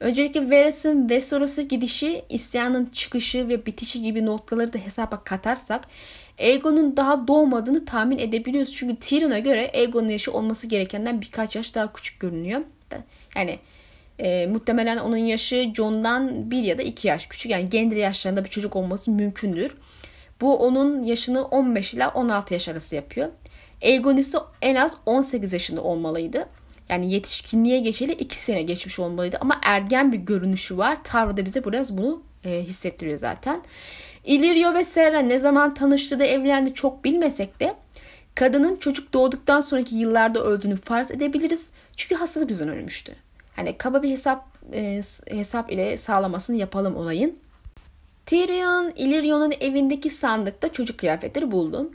Öncelikle Varys'in Westeros'a gidişi, isyanın çıkışı ve bitişi gibi noktaları da hesaba katarsak Aegon'un daha doğmadığını tahmin edebiliyoruz. Çünkü Tyrion'a göre Aegon'un yaşı olması gerekenden birkaç yaş daha küçük görünüyor. Yani e, muhtemelen onun yaşı John'dan bir ya da iki yaş küçük. Yani Gendry yaşlarında bir çocuk olması mümkündür. Bu onun yaşını 15 ile 16 yaş arası yapıyor. Aegon ise en az 18 yaşında olmalıydı. Yani yetişkinliğe geçeli 2 sene geçmiş olmalıydı. Ama ergen bir görünüşü var. Tavrı da bize biraz bunu e, hissettiriyor zaten. Illyrio ve Serra ne zaman tanıştı da evlendi çok bilmesek de kadının çocuk doğduktan sonraki yıllarda öldüğünü farz edebiliriz. Çünkü hastalık yüzünden ölmüştü. Hani kaba bir hesap e, hesap ile sağlamasını yapalım olayın. Tyrion, Illyrio'nun evindeki sandıkta çocuk kıyafetleri buldu.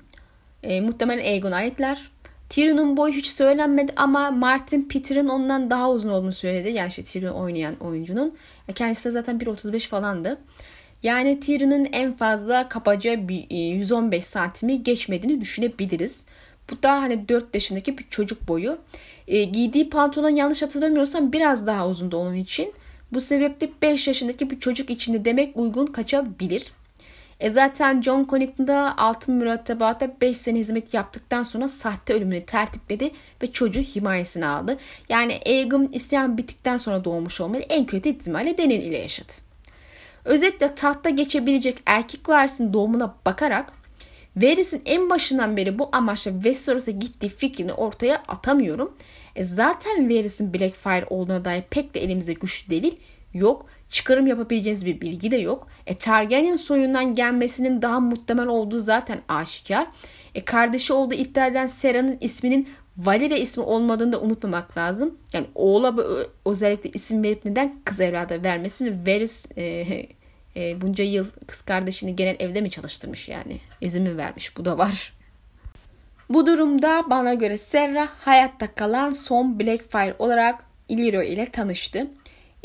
E, muhtemelen Aegon aitler. Tyrion'un boyu hiç söylenmedi ama Martin Peter'ın ondan daha uzun olduğunu söyledi. Yani işte Tyrion oynayan oyuncunun. Kendisi de zaten 1.35 falandı. Yani Tyrion'un en fazla kabaca 115 e, santimi geçmediğini düşünebiliriz. Bu da hani 4 yaşındaki bir çocuk boyu. E, giydiği pantolon yanlış hatırlamıyorsam biraz daha uzundu onun için. Bu sebeple 5 yaşındaki bir çocuk için de demek uygun kaçabilir. E zaten John Connington'da altın mürettebatta 5 sene hizmet yaptıktan sonra sahte ölümünü tertipledi ve çocuğu himayesine aldı. Yani Aegon isyan bittikten sonra doğmuş olmalı en kötü ihtimalle Deniz ile yaşadı. Özetle tahta geçebilecek erkek varisinin doğumuna bakarak Varys'in en başından beri bu amaçla Westeros'a gittiği fikrini ortaya atamıyorum. E zaten Varys'in Blackfire olduğuna dair pek de elimizde güçlü delil yok. Çıkarım yapabileceğimiz bir bilgi de yok. E Targaryen soyundan gelmesinin daha muhtemel olduğu zaten aşikar. E kardeşi olduğu iddia edilen Sera'nın isminin Valeria ismi olmadığını da unutmamak lazım. Yani oğula özellikle isim verip neden kız evlada vermesi ve Varys e, *laughs* e, bunca yıl kız kardeşini genel evde mi çalıştırmış yani? İzin mi vermiş? Bu da var. Bu durumda bana göre Serra hayatta kalan son Blackfire olarak Illyrio ile tanıştı.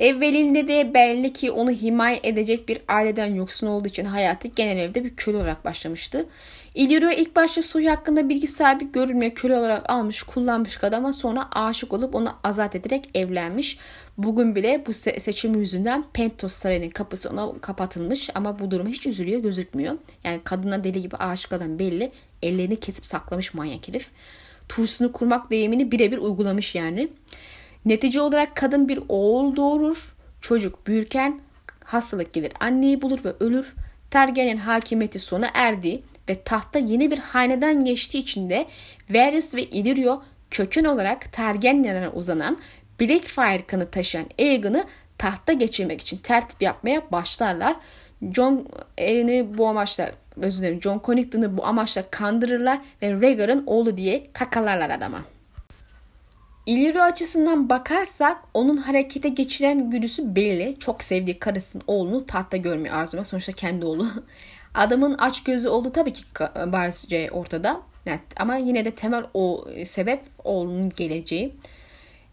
Evvelinde de belli ki onu himaye edecek bir aileden yoksun olduğu için hayatı genel evde bir köle olarak başlamıştı. Illyrio ilk başta soyu hakkında bilgi sahibi görülmüyor köle olarak almış kullanmış adama sonra aşık olup onu azat ederek evlenmiş. Bugün bile bu se- seçim yüzünden Pentos Sarayı'nın kapısı ona kapatılmış ama bu duruma hiç üzülüyor gözükmüyor. Yani kadına deli gibi aşık adam belli ellerini kesip saklamış manyak herif. Turşusunu kurmak deyimini birebir uygulamış yani. Netice olarak kadın bir oğul doğurur. Çocuk büyürken hastalık gelir anneyi bulur ve ölür. Tergen'in hakimiyeti sona erdi ve tahta yeni bir hanedan geçtiği için de Varys ve Illyrio kökün olarak Targaryenlere uzanan Blackfire kanı taşıyan Aegon'u tahta geçirmek için tertip yapmaya başlarlar. John Erin'i bu amaçla özür dilerim John Connington'ı bu amaçla kandırırlar ve Rhaegar'ın oğlu diye kakalarlar adama. İleri açısından bakarsak onun harekete geçiren güdüsü belli. Çok sevdiği karısının oğlunu tahta görmeyi arzuluyor. Sonuçta kendi oğlu. *laughs* Adamın aç gözü olduğu tabii ki barizce ortada. Yani, ama yine de temel o sebep oğlunun geleceği.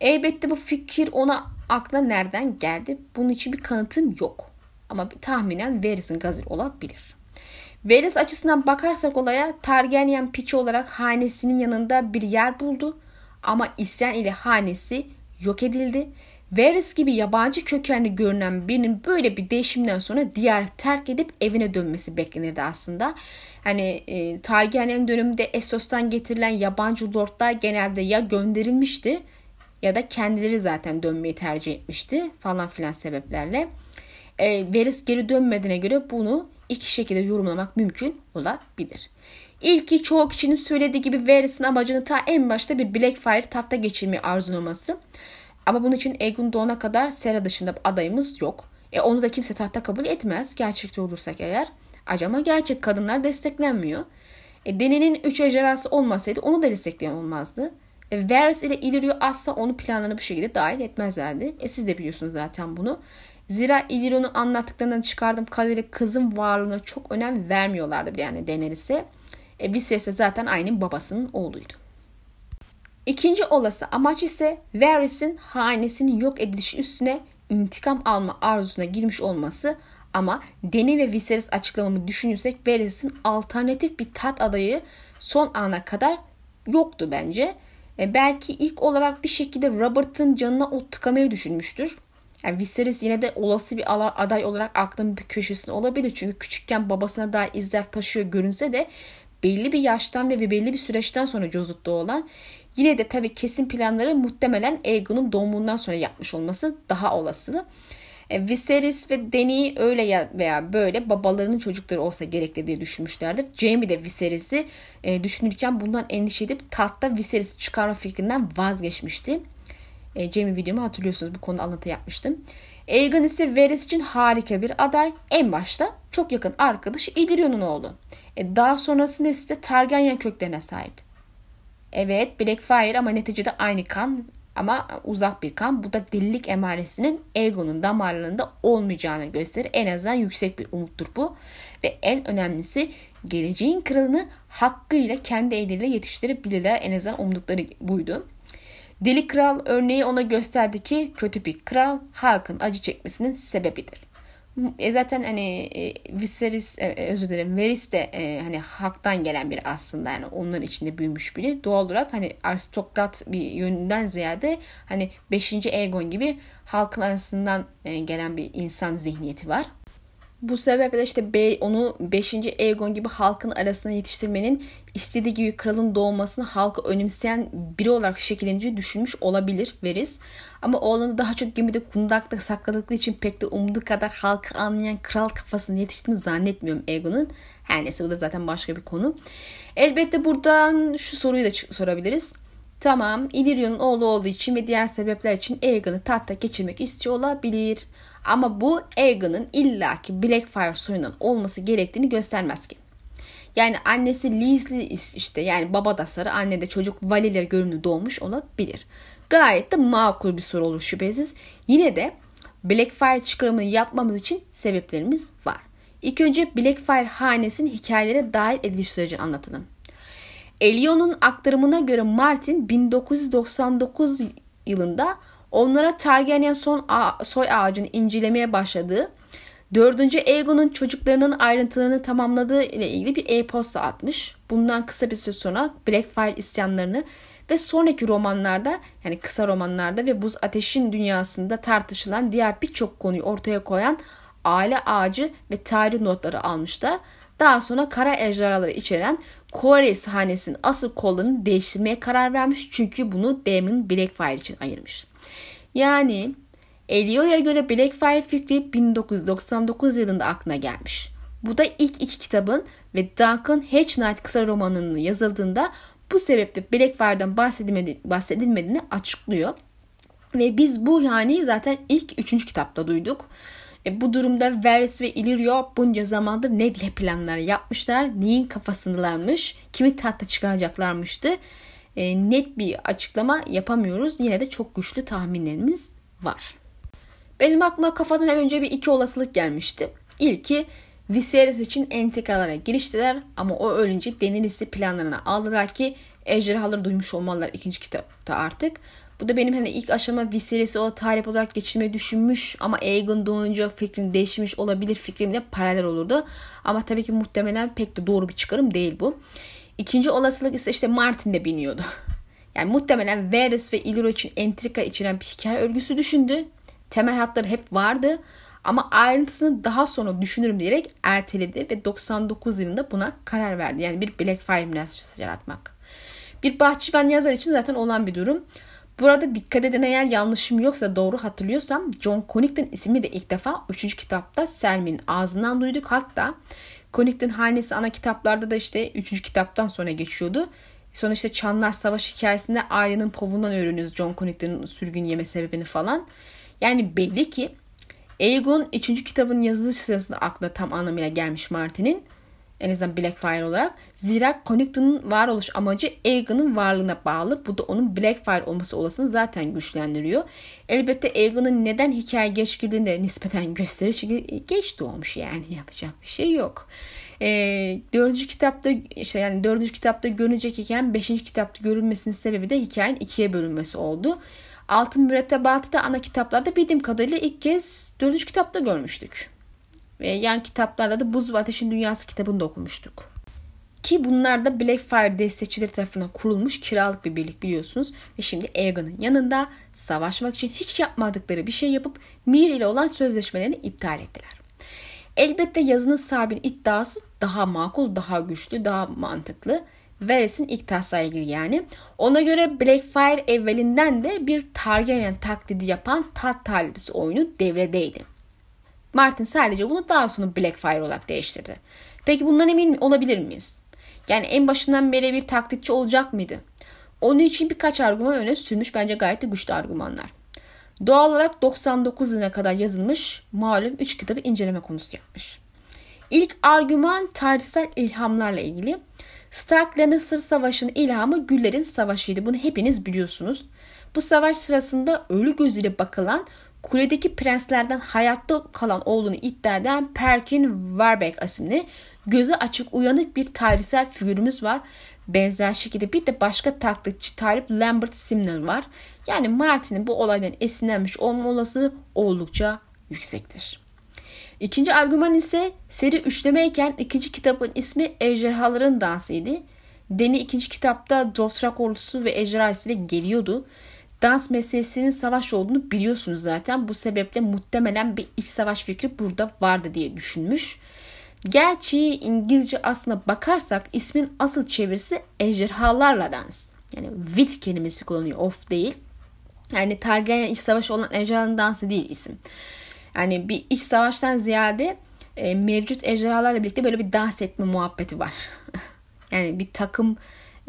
Elbette bu fikir ona aklına nereden geldi? Bunun için bir kanıtım yok. Ama tahminen Varys'in gazir olabilir. Varys açısından bakarsak olaya Targaryen piçi olarak hanesinin yanında bir yer buldu ama isyan ile hanesi yok edildi. Varys gibi yabancı kökenli görünen birinin böyle bir değişimden sonra diyar terk edip evine dönmesi beklenirdi aslında. Hani e, Targaryen döneminde Essos'tan getirilen yabancı lordlar genelde ya gönderilmişti ya da kendileri zaten dönmeyi tercih etmişti falan filan sebeplerle. E, Varys geri dönmediğine göre bunu iki şekilde yorumlamak mümkün olabilir. İlki çoğu kişinin söylediği gibi Varys'in amacını ta en başta bir Blackfire tahta geçirmeyi arzulaması. Ama bunun için Aegon doğana kadar Sera dışında adayımız yok. E onu da kimse tahta kabul etmez gerçekçi olursak eğer. Acaba gerçek kadınlar desteklenmiyor. E, Deni'nin 3 ejderhası olmasaydı onu da destekleyen olmazdı. E, Varys ile Illyrio asla onu planlarına bu şekilde dahil etmezlerdi. E, siz de biliyorsunuz zaten bunu. Zira Illyrio'nun anlattıklarından çıkardığım kadarıyla kızın varlığına çok önem vermiyorlardı yani Daenerys'e. E, Viserys de zaten aynı babasının oğluydu. İkinci olası amaç ise Varys'in hanesinin yok edilişi üstüne intikam alma arzusuna girmiş olması ama Dany ve Viserys açıklamamı düşünürsek Varys'in alternatif bir tat adayı son ana kadar yoktu bence. E, belki ilk olarak bir şekilde Robert'ın canına o tıkamayı düşünmüştür. Yani Viserys yine de olası bir aday olarak aklının bir köşesinde olabilir. Çünkü küçükken babasına daha izler taşıyor görünse de belli bir yaştan ve belli bir süreçten sonra Josut'ta olan yine de tabii kesin planları muhtemelen Aegon'un doğumundan sonra yapmış olması daha olası. E, Viserys ve Dany öyle ya veya böyle babalarının çocukları olsa gerekli diye düşünmüşlerdir. Jaime de Viserys'i e, düşünürken bundan endişe edip tahtta Viserys'i çıkarma fikrinden vazgeçmişti. E, Jaime videomu hatırlıyorsunuz bu konuda anlatı yapmıştım. Aegon ise Varys için harika bir aday. En başta çok yakın arkadaş Illyrio'nun oğlu. E, daha sonrasında ise Targaryen köklerine sahip. Evet Blackfire ama neticede aynı kan ama uzak bir kan. Bu da delilik emaresinin Aegon'un damarlarında olmayacağını gösterir. En azından yüksek bir umuttur bu. Ve en önemlisi geleceğin kralını hakkıyla kendi elleriyle yetiştirebilirler. En azından umdukları buydu. Deli kral örneği ona gösterdi ki kötü bir kral halkın acı çekmesinin sebebidir. E zaten hani e, Viserys e, e, özür dilerim Varys de e, hani haktan gelen biri aslında yani onların içinde büyümüş biri. Doğal olarak hani aristokrat bir yönünden ziyade hani 5. Aegon gibi halkın arasından e, gelen bir insan zihniyeti var. Bu sebeple işte bey onu 5. Aegon gibi halkın arasına yetiştirmenin istediği gibi kralın doğmasını halkı önemseyen biri olarak şekilleneceği düşünmüş olabilir Veris. Ama oğlanı daha çok gemide kundakta sakladıkları için pek de umduğu kadar halkı anlayan kral kafasını yetiştiğini zannetmiyorum Aegon'un. Her neyse bu da zaten başka bir konu. Elbette buradan şu soruyu da sorabiliriz. Tamam Illyrio'nun oğlu olduğu için ve diğer sebepler için Aegon'u tahta geçirmek istiyor olabilir. Ama bu Aegon'un illaki Blackfire soyundan olması gerektiğini göstermez ki. Yani annesi Leasley işte yani baba da sarı anne de çocuk valiler görünümlü doğmuş olabilir. Gayet de makul bir soru olur şüphesiz. Yine de Blackfire çıkarımını yapmamız için sebeplerimiz var. İlk önce Blackfire hanesinin hikayelere dahil ediliş sürecini anlatalım. Elion'un aktarımına göre Martin 1999 yılında onlara Targaryen son soy ağacını incelemeye başladığı 4. Aegon'un çocuklarının ayrıntılarını tamamladığı ile ilgili bir e-posta atmış. Bundan kısa bir süre sonra Blackfire isyanlarını ve sonraki romanlarda yani kısa romanlarda ve Buz Ateş'in dünyasında tartışılan diğer birçok konuyu ortaya koyan aile ağacı ve tarih notları almışlar. Daha sonra kara ejderhaları içeren Kore hanesinin asıl kollarını değiştirmeye karar vermiş. Çünkü bunu Damon Blackfire için ayırmış. Yani Elio'ya göre Blackfire fikri 1999 yılında aklına gelmiş. Bu da ilk iki kitabın ve Duncan Hedge Knight kısa romanının yazıldığında bu sebeple Blackfire'dan bahsedilmedi, bahsedilmediğini açıklıyor. Ve biz bu yani zaten ilk üçüncü kitapta duyduk. E, bu durumda Varys ve Illyrio bunca zamandır ne diye planlar yapmışlar, neyin kafasındalarmış, kimi tahta çıkaracaklarmıştı. E, net bir açıklama yapamıyoruz. Yine de çok güçlü tahminlerimiz var. Benim aklıma kafadan önce bir iki olasılık gelmişti. İlki Viserys için entrikalara giriştiler ama o ölünce Daenerys'i planlarına aldılar ki ejderhaları duymuş olmalılar ikinci kitapta artık. Bu da benim hani ilk aşama Viserys'i o talip olarak geçirmeyi düşünmüş ama Aegon doğunca fikrini değişmiş olabilir fikrimle paralel olurdu. Ama tabii ki muhtemelen pek de doğru bir çıkarım değil bu. İkinci olasılık ise işte Martin de biniyordu. *laughs* Yani muhtemelen Varys ve Illyrio için entrika içeren bir hikaye örgüsü düşündü. Temel hatları hep vardı ama ayrıntısını daha sonra düşünürüm diyerek erteledi ve 99 yılında buna karar verdi. Yani bir Blackfire münasebesi yaratmak. Bir bahçıvan yazar için zaten olan bir durum. Burada dikkat edin eğer yanlışım yoksa doğru hatırlıyorsam John Connington ismi de ilk defa 3. kitapta Selmin'in ağzından duyduk. Hatta Connington hanesi ana kitaplarda da işte 3. kitaptan sonra geçiyordu. Sonra işte Çanlar Savaş hikayesinde Arya'nın povundan öğreniyoruz John Connington'ın sürgün yeme sebebini falan. Yani belli ki Aegon 3. kitabın yazılış sırasında akla tam anlamıyla gelmiş Martin'in. En azından Blackfire olarak. Zira Connington'un varoluş amacı Aegon'un varlığına bağlı. Bu da onun Blackfire olması olasılığını zaten güçlendiriyor. Elbette Aegon'un neden hikaye geç girdiğini de nispeten gösterir. Çünkü geç doğmuş yani *laughs* yapacak bir şey yok. E, dördüncü kitapta işte yani dördüncü kitapta görünecek iken beşinci kitapta görünmesinin sebebi de hikayenin ikiye bölünmesi oldu. Altın mürettebatı da ana kitaplarda bildiğim kadarıyla ilk kez dördüncü kitapta görmüştük. Ve yan kitaplarda da Buz ve Ateşin Dünyası kitabını da okumuştuk. Ki bunlar da Blackfire destekçileri tarafından kurulmuş kiralık bir birlik biliyorsunuz. Ve şimdi Aegon'un yanında savaşmak için hiç yapmadıkları bir şey yapıp Mir ile olan sözleşmelerini iptal ettiler. Elbette yazının sahibinin iddiası daha makul, daha güçlü, daha mantıklı. Varys'in ilk taslağı ilgili yani. Ona göre Blackfire evvelinden de bir Targaryen taklidi yapan tat talibisi oyunu devredeydi. Martin sadece bunu daha sonra Blackfire olarak değiştirdi. Peki bundan emin olabilir miyiz? Yani en başından beri bir taklitçi olacak mıydı? Onun için birkaç argüman öne sürmüş bence gayet de güçlü argümanlar. Doğal olarak 99 yılına kadar yazılmış malum 3 kitabı inceleme konusu yapmış. İlk argüman tarihsel ilhamlarla ilgili. Stark Lannister Savaşı'nın ilhamı Güllerin Savaşı'ydı. Bunu hepiniz biliyorsunuz. Bu savaş sırasında ölü gözüyle bakılan kuledeki prenslerden hayatta kalan oğlunu iddia eden Perkin Warbeck isimli gözü açık uyanık bir tarihsel figürümüz var. Benzer şekilde bir de başka taklitçi Talip Lambert Simnel var. Yani Martin'in bu olaydan esinlenmiş olma olasılığı oldukça yüksektir. İkinci argüman ise seri üçlemeyken ikinci kitabın ismi Ejderhaların Dansı'ydı. Deni ikinci kitapta Dothrak ordusu ve ejderha ile geliyordu. Dans meselesinin savaş olduğunu biliyorsunuz zaten. Bu sebeple muhtemelen bir iç savaş fikri burada vardı diye düşünmüş. Gerçi İngilizce aslına bakarsak ismin asıl çevirisi ejderhalarla dans. Yani with kelimesi kullanıyor of değil. Yani Targaryen iç savaşı olan ejderhanın dansı değil isim. Yani bir iç savaştan ziyade e, mevcut ejderhalarla birlikte böyle bir dans etme muhabbeti var. *laughs* yani bir takım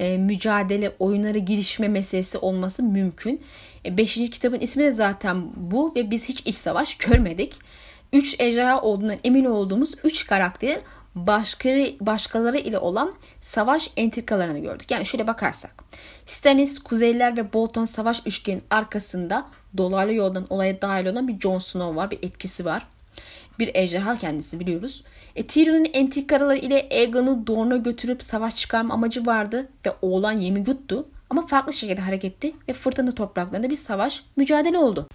e, mücadele, oyunları girişme meselesi olması mümkün. E, beşinci kitabın ismi de zaten bu ve biz hiç iç savaş görmedik. Üç ejderha olduğundan emin olduğumuz üç karakterin başkaları, başkaları ile olan savaş entrikalarını gördük. Yani şöyle bakarsak. Stannis, Kuzeyliler ve Bolton savaş üçgenin arkasında dolaylı yoldan olaya dahil olan bir Jon Snow var. Bir etkisi var. Bir ejderha kendisi biliyoruz. E, Tyrion'un entrikaları ile Aegon'u Dorne'a götürüp savaş çıkarma amacı vardı ve oğlan yemi yuttu. Ama farklı şekilde hareketti ve fırtına topraklarında bir savaş mücadele oldu.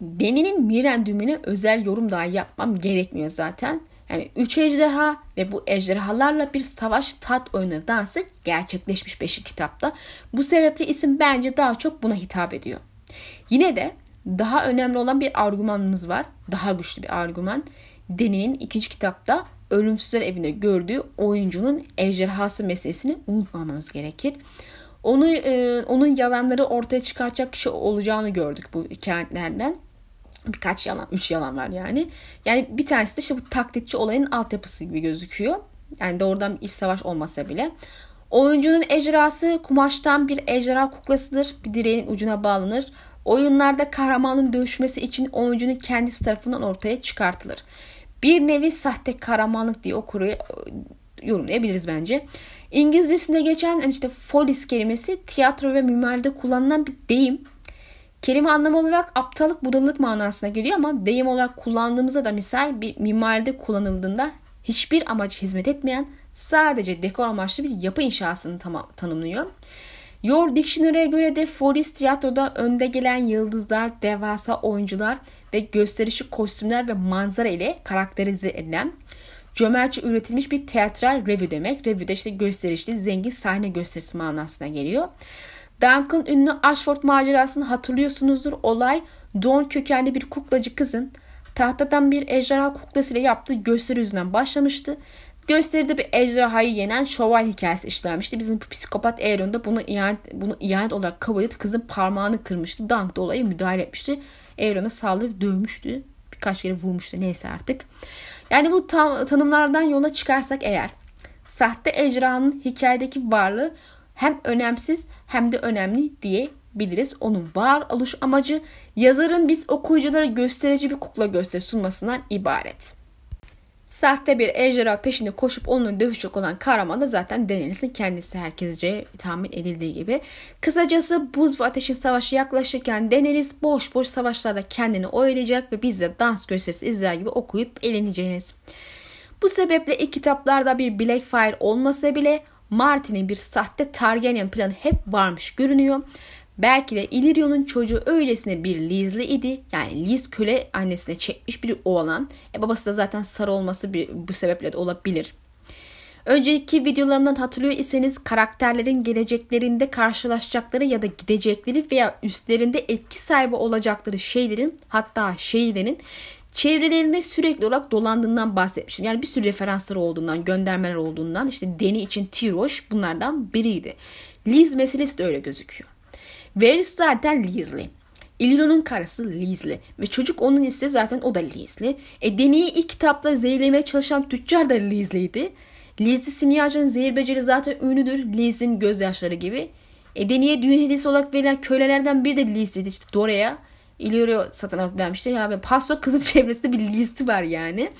Deni'nin Miren düğümüne özel yorum daha yapmam gerekmiyor zaten. Yani üç ejderha ve bu ejderhalarla bir savaş tat oyunu dansı gerçekleşmiş 5. kitapta. Bu sebeple isim bence daha çok buna hitap ediyor. Yine de daha önemli olan bir argümanımız var. Daha güçlü bir argüman. Deni'nin ikinci kitapta Ölümsüzler evinde gördüğü oyuncunun ejderhası meselesini unutmamamız gerekir. Onu e, onun yalanları ortaya çıkaracak kişi olacağını gördük bu hikayelerden. Birkaç yalan, üç yalan var yani. Yani bir tanesi de işte bu taklitçi olayın altyapısı gibi gözüküyor. Yani doğrudan bir iç savaş olmasa bile. Oyuncunun ejderhası kumaştan bir ejderha kuklasıdır. Bir direğin ucuna bağlanır. Oyunlarda kahramanın dövüşmesi için oyuncunun kendisi tarafından ortaya çıkartılır. Bir nevi sahte kahramanlık diye okuru yorumlayabiliriz bence. İngilizcesinde geçen işte folis kelimesi tiyatro ve mimaride kullanılan bir deyim. Kelime anlamı olarak aptallık, budalalık manasına geliyor ama deyim olarak kullandığımızda da misal bir mimaride kullanıldığında hiçbir amaç hizmet etmeyen sadece dekor amaçlı bir yapı inşasını tam- tanımlıyor. Your Dictionary'e göre de Forest tiyatroda önde gelen yıldızlar, devasa oyuncular ve gösterişli kostümler ve manzara ile karakterize edilen cömertçe üretilmiş bir teatral revü demek. Revü de işte gösterişli, zengin sahne gösterisi manasına geliyor. Duncan ünlü Ashford macerasını hatırlıyorsunuzdur. Olay Dawn kökenli bir kuklacı kızın tahtadan bir ejderha kuklasıyla yaptığı gösteri yüzünden başlamıştı. Gösteride bir ejderhayı yenen şövalye hikayesi işlenmişti. Bizim psikopat Aaron da bunu ihanet, bunu ihanet olarak kabul edip kızın parmağını kırmıştı. Dunk da olaya müdahale etmişti. Aaron'a saldırıp dövmüştü. Birkaç kere vurmuştu neyse artık. Yani bu tam, tanımlardan yola çıkarsak eğer sahte ejderhanın hikayedeki varlığı hem önemsiz hem de önemli diyebiliriz. Onun var oluş amacı yazarın biz okuyuculara gösterici bir kukla gösteri sunmasından ibaret. Sahte bir ejderha peşinde koşup onunla dövüşecek olan kahraman da zaten Daenerys'in kendisi herkesce tahmin edildiği gibi. Kısacası buz ve ateşin savaşı yaklaşırken Daenerys boş boş savaşlarda kendini oyalayacak ve biz de dans gösterisi izler gibi okuyup eğleneceğiz. Bu sebeple ilk kitaplarda bir Blackfire olmasa bile Martin'in bir sahte Targaryen planı hep varmış görünüyor. Belki de Illyrio'nun çocuğu öylesine bir Liz'li idi. Yani Liz köle annesine çekmiş bir oğlan. E babası da zaten sarı olması bir, bu sebeple de olabilir. Önceki videolarımdan hatırlıyor iseniz karakterlerin geleceklerinde karşılaşacakları ya da gidecekleri veya üstlerinde etki sahibi olacakları şeylerin hatta şeylerin çevrelerinde sürekli olarak dolandığından bahsetmiştim. Yani bir sürü referansları olduğundan, göndermeler olduğundan işte Deni için Tiroş bunlardan biriydi. Liz meselesi de öyle gözüküyor. Varys zaten Liz'li. Illyria'nın karısı Liz'li ve çocuk onun ise zaten o da Liz'li. E Deni'yi ilk kitapta zehirlemeye çalışan tüccar da Liz'liydi. Liz'li simyacının zehir beceri zaten ünlüdür. Liz'in gözyaşları gibi. E Deni'ye düğün hediyesi olarak verilen kölelerden biri de Liz'liydi işte Dora'ya. Illyria satın alıp vermişti. Ya ve Paso kızı *laughs* çevresinde bir listi var yani.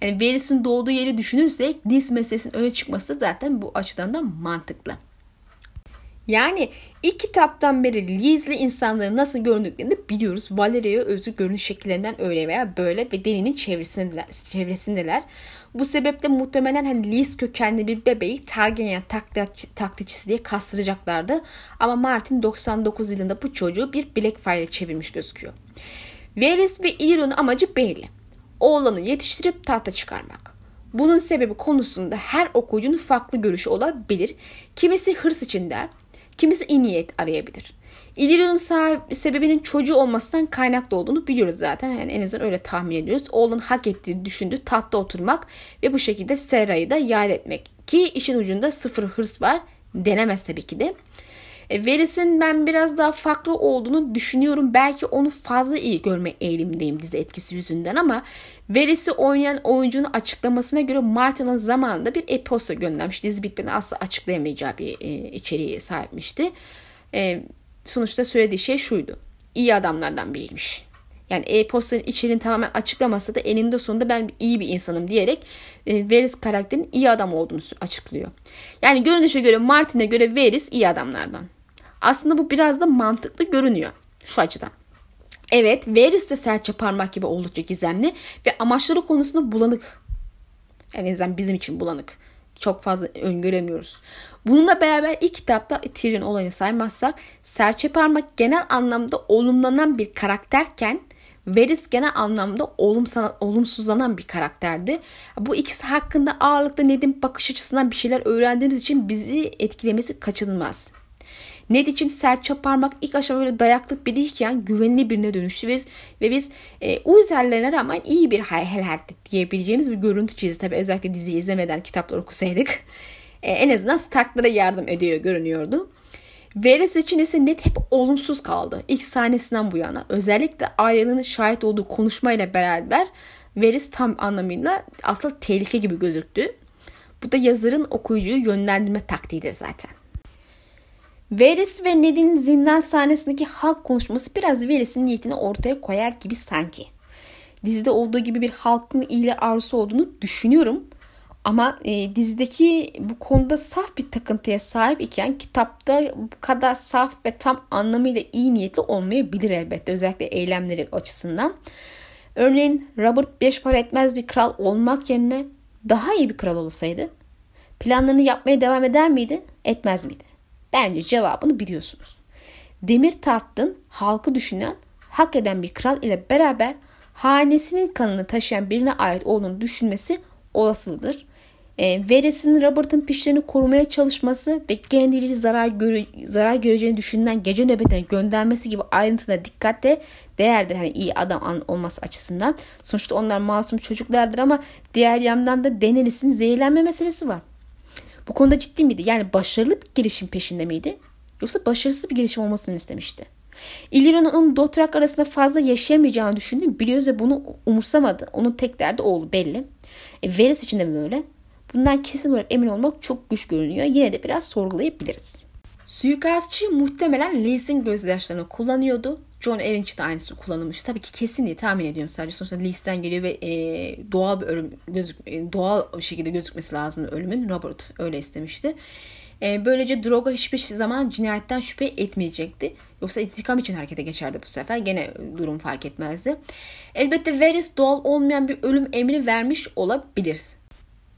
Hani Varys'in doğduğu yeri düşünürsek Liz meselesinin öne çıkması zaten bu açıdan da mantıklı. Yani ilk kitaptan beri Liz'li insanların nasıl göründüklerini biliyoruz. Valeria'ya özgü görünüş şekillerinden öyle veya böyle ve Deni'nin çevresindeler. çevresindeler. Bu sebeple muhtemelen hani Liz kökenli bir bebeği Targaryen taklitçisi diye kastıracaklardı. Ama Martin 99 yılında bu çocuğu bir Blackfire'e çevirmiş gözüküyor. Varys ve Ilyrio'nun amacı belli. Oğlanı yetiştirip tahta çıkarmak. Bunun sebebi konusunda her okuyucunun farklı görüşü olabilir. Kimisi hırs için der, kimisi iyi niyet arayabilir. İlyrio'nun sebebinin çocuğu olmasından kaynaklı olduğunu biliyoruz zaten. Yani en azından öyle tahmin ediyoruz. Oğlun hak ettiğini düşündü tahtta oturmak ve bu şekilde Serra'yı da yad etmek. Ki işin ucunda sıfır hırs var. Denemez tabii ki de. E, Veris'in ben biraz daha farklı olduğunu düşünüyorum. Belki onu fazla iyi görme eğilimindeyim dizi etkisi yüzünden ama Veris'i oynayan oyuncunun açıklamasına göre Martin'ın zamanında bir e-posta göndermiş. Dizi bitmeden asla açıklayamayacağı bir e, içeriğe sahipmişti. E, sonuçta söylediği şey şuydu. İyi adamlardan biriymiş. Yani e-postanın içeriğini tamamen açıklamasa da eninde sonunda ben iyi bir insanım diyerek e, Varys karakterinin iyi adam olduğunu açıklıyor. Yani görünüşe göre Martin'e göre Varys iyi adamlardan. Aslında bu biraz da mantıklı görünüyor şu açıdan. Evet, Varys de serçe parmak gibi oldukça gizemli ve amaçları konusunda bulanık. En azından bizim için bulanık. Çok fazla öngöremiyoruz. Bununla beraber ilk kitapta Tyrion olayını saymazsak serçe parmak genel anlamda olumlanan bir karakterken Varys genel anlamda olumsana, olumsuzlanan bir karakterdi. Bu ikisi hakkında ağırlıkta Ned'in bakış açısından bir şeyler öğrendiğimiz için bizi etkilemesi kaçınılmaz. Ned için sert çaparmak ilk aşama böyle dayaklık biriyken güvenli birine dönüştü ve, ve biz e, Uzerlerine rağmen iyi bir helal diyebileceğimiz bir görüntü çizdi. Tabi özellikle diziyi izlemeden kitapları okusaydık e, en azından Stark'lara yardım ediyor görünüyordu. Varys için ise net hep olumsuz kaldı. İlk sahnesinden bu yana. Özellikle ailenin şahit olduğu konuşmayla beraber Varys tam anlamıyla asıl tehlike gibi gözüktü. Bu da yazarın okuyucuyu yönlendirme taktiğidir zaten. Varys ve Ned'in zindan sahnesindeki halk konuşması biraz Varys'in niyetini ortaya koyar gibi sanki. Dizide olduğu gibi bir halkın iyiliği arzusu olduğunu düşünüyorum. Ama e, dizideki bu konuda saf bir takıntıya sahip iken kitapta bu kadar saf ve tam anlamıyla iyi niyetli olmayabilir elbette. Özellikle eylemleri açısından. Örneğin Robert beş para etmez bir kral olmak yerine daha iyi bir kral olsaydı planlarını yapmaya devam eder miydi? Etmez miydi? Bence cevabını biliyorsunuz. Demir tahtın halkı düşünen, hak eden bir kral ile beraber hanesinin kanını taşıyan birine ait olduğunu düşünmesi olasılıdır. E, Veres'in Robert'ın pişlerini korumaya çalışması ve kendileri zarar, göre, zarar göreceğini düşünülen gece nöbetine göndermesi gibi ayrıntılara dikkatle değerdir. Hani iyi adam olması açısından. Sonuçta onlar masum çocuklardır ama diğer yandan da Daenerys'in zehirlenme meselesi var. Bu konuda ciddi miydi? Yani başarılı bir gelişim peşinde miydi? Yoksa başarısız bir gelişim olmasını istemişti. İlyra'nın onun Dothraki arasında fazla yaşayamayacağını düşündü. Biliyoruz ve bunu umursamadı. Onun tek derdi oğlu belli. E, Varys için de böyle. Bundan kesin olarak emin olmak çok güç görünüyor. Yine de biraz sorgulayabiliriz. Suikastçı muhtemelen Lys'in gözyaşlarını kullanıyordu. John Allen için de aynısını kullanılmış. Tabii ki kesin diye tahmin ediyorum sadece. Sonuçta Lys'ten geliyor ve e, doğal bir ölüm gözük e, doğal bir şekilde gözükmesi lazım ölümün. Robert öyle istemişti. E, böylece Drogo hiçbir zaman cinayetten şüphe etmeyecekti. Yoksa intikam için harekete geçerdi bu sefer. Gene durum fark etmezdi. Elbette Varys doğal olmayan bir ölüm emri vermiş olabilir.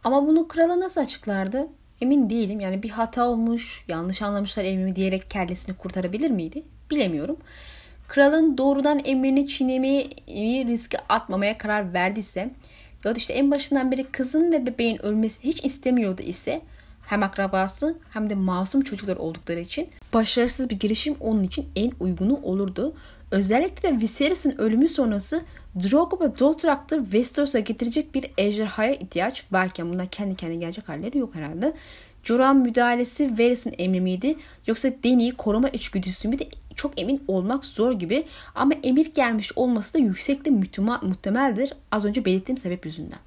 Ama bunu krala nasıl açıklardı? Emin değilim. Yani bir hata olmuş, yanlış anlamışlar emrimi diyerek kellesini kurtarabilir miydi? Bilemiyorum. Kralın doğrudan emrini çiğnemeyi riske atmamaya karar verdiyse ya da işte en başından beri kızın ve bebeğin ölmesini hiç istemiyordu ise hem akrabası hem de masum çocuklar oldukları için başarısız bir girişim onun için en uygunu olurdu. Özellikle de Viserys'in ölümü sonrası Drogo ve Dothrak'ta Westeros'a getirecek bir ejderhaya ihtiyaç varken bundan kendi kendine gelecek halleri yok herhalde. Joran müdahalesi Varys'in emri miydi yoksa Dany'yi koruma içgüdüsü müydü çok emin olmak zor gibi ama emir gelmiş olması da yüksekte muhtemeldir az önce belirttiğim sebep yüzünden.